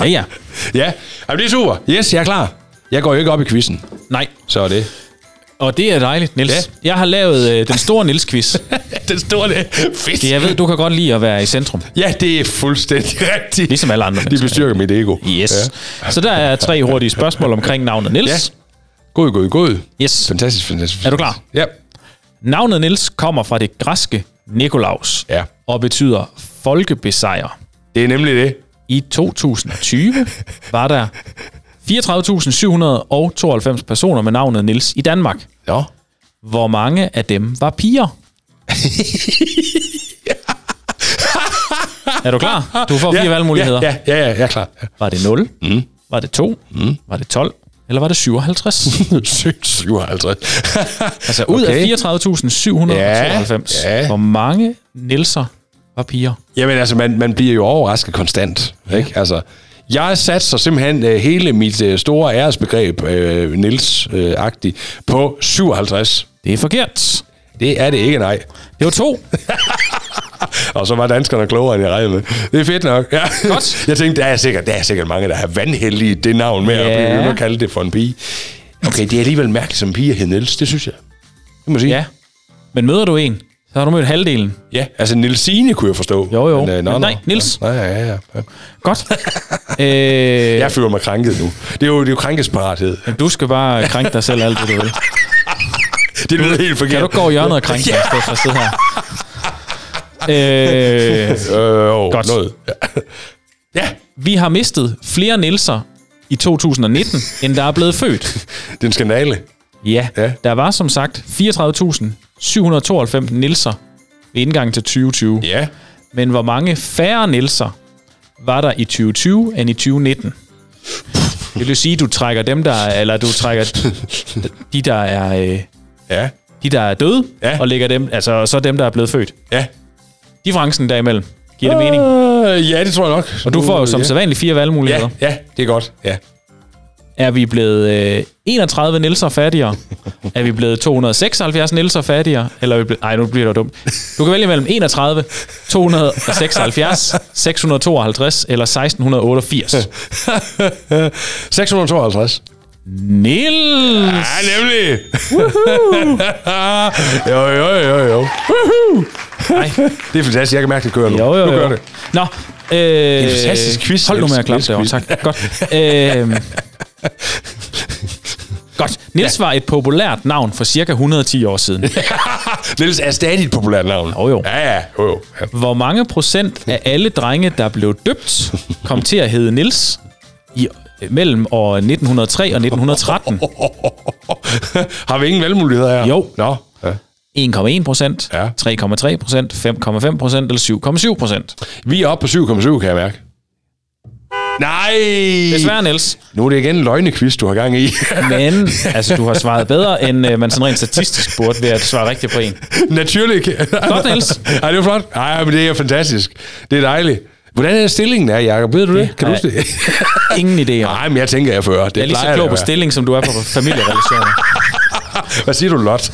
Ja, ja. ja, Jamen, det er super. Yes, jeg er klar. Jeg går jo ikke op i quizzen, Nej. så er det. Og det er dejligt, Niels. Ja. Jeg har lavet øh, den store Niels-quiz. Den store det. Fedt. Jeg ved, du kan godt lide at være i centrum. Ja, det er fuldstændig rigtigt. Ligesom alle andre De mennesker. bestyrker mit ego. Yes. Ja. Så der er tre hurtige spørgsmål omkring navnet Niels. Ja. God, god, god. Yes. Fantastisk, fantastisk. Er du klar? Ja. Navnet Niels kommer fra det græske Nikolaus Ja. og betyder folkebesejrer. Det er nemlig det. I 2020 var der 34.792 personer med navnet Niels i Danmark. Nå. Hvor mange af dem var piger? er du klar? Du får fire valgmuligheder. Ja, ja, ja, jeg er klar. Ja. Var det 0? Mm. Var det 2? Mm. Var det 12? Eller var det 57? 57. altså ud Okay. af 34.792, Ja, ja. hvor mange Nielser var piger? Jamen altså, man, man bliver jo overrasket konstant. Ikke? Altså, jeg satser simpelthen øh, hele mit øh, store æresbegreb, øh, Nils-agtigt, på 57. Det er forkert. Det er det ikke, nej. Det var to. Og så var danskerne klogere, end jeg regnede med. Det er fedt nok. Ja. Godt. Jeg tænkte, der er sikkert, der er sikkert mange, der har vandheldige det navn med, Ja. at blive at kalde det for en pige. Okay, det er alligevel mærkeligt som pige at hedde Niels, det synes jeg. Det må sige. Ja. Men møder du en, så har du mødt halvdelen. Ja, altså Nilsine kunne jeg forstå. Jo, jo. øh, Men nej, Niels. Nej, ja, ja, ja. Godt. øh, Jeg føler mig krænket nu. Det er jo, det er jo krænkesparathed. du skal bare krænke dig selv alt, hvad du vil. Det lyder helt forkert. Kan du gå i hjørnet og krænke dig, i stedet for at sidde her? Øh, Øh, jo, Godt. noget. Ja. ja, vi har mistet flere Nielser i 2019, end der er blevet født. det er en skandale. Ja, Ja. der var som sagt 34.792 Nielser ved indgangen til 2020. Ja. Men hvor mange færre Nielser var der i 2020 end i 2019? Det vil sige, du trækker dem, der er, eller du trækker de, der er, øh, Ja. de, der er døde, Ja. og lægger dem, altså og så dem, der er blevet født. Ja. Differencen derimellem. Giver det mening? Uh, ja, det tror jeg nok. Og du får jo som ja. sædvanligt fire valgmuligheder. Ja, ja, det er godt. Ja. Er vi blevet øh, 31 Nielser fattigere? er vi blevet 276 Nielser fattigere? Eller er vi blevet... Ej, nu bliver det dumt. Du kan vælge mellem 31, 276, 652 eller 1688. 652. Niels! Ja, nemlig. jo, jo, jo, jo. Nej, Det er fantastisk. Jeg kan mærke, det kører nu. jo, jo, Nu kører jo. det. Nå, øh, en fantastisk quiz, Hold nu med at klappe derovre, tak. Godt. Øh, Godt. Niels var et populært navn for cirka 110 år siden. Niels er stadig et populært navn. Jo, jo. Ja, ja. Jo, jo. Ja. Hvor mange procent af alle drenge, der blev døbt, kom til at hedde Nils i, mellem år 1903 og 1913? Har vi ingen valgmuligheder her? Jo. Nå. Ja. 1,1 procent, Ja. 3,3 procent, 5,5 procent eller 7,7 procent. Vi er oppe på 7,7, kan jeg mærke. Nej! Desværre, Niels. Nu er det igen en løgnequiz, du har gang i. Men altså, du har svaret bedre, end øh, man sådan rent statistisk burde ved at svare rigtigt på en. Naturligt. Flot, Niels. Ej, det er flot. Ej, men det er fantastisk. Det er dejligt. Hvordan er stillingen her, Jacob? Ved du det? Kan du Nej. huske det? Ingen idé. Nej, men jeg tænker, jeg fører. Det Jeg er lige så klog på stilling, som du er på familierelationer. Hvad siger du, Lot?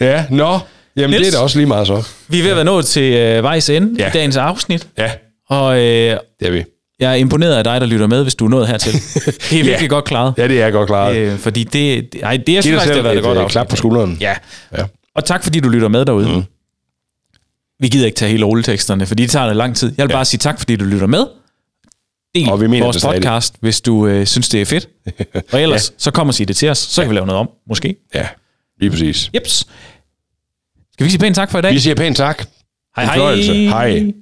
ja, nå. Jamen, Niels? det er da også lige meget så. Vi er ved at være nået til øh, vejs ende ja. Ja. i dagens afsnit. Ja, Og øh, det er vi. jeg er imponeret af dig, der lytter med, hvis du er nået hertil. Det er virkelig godt klaret. Ja, det er godt klaret. Øh, fordi det, det, ej, det dig faktisk, det har været et godt øh, afsnit. klap på skulderen. Ja. Ja. Og tak fordi du lytter med derude. Mm. Vi gider ikke tage hele rulleteksterne, fordi det tager lang tid. Jeg vil ja. bare sige tak, fordi du lytter med. Del Og vi mener vores stadig. podcast, hvis du øh, synes, det er fedt. Og ellers, ja. så kom og sig det til os. Så kan vi lave noget om, måske. Ja, lige præcis. Jeps. Skal vi sige pænt tak for i dag? Vi siger pænt tak. Hej hej. Hej.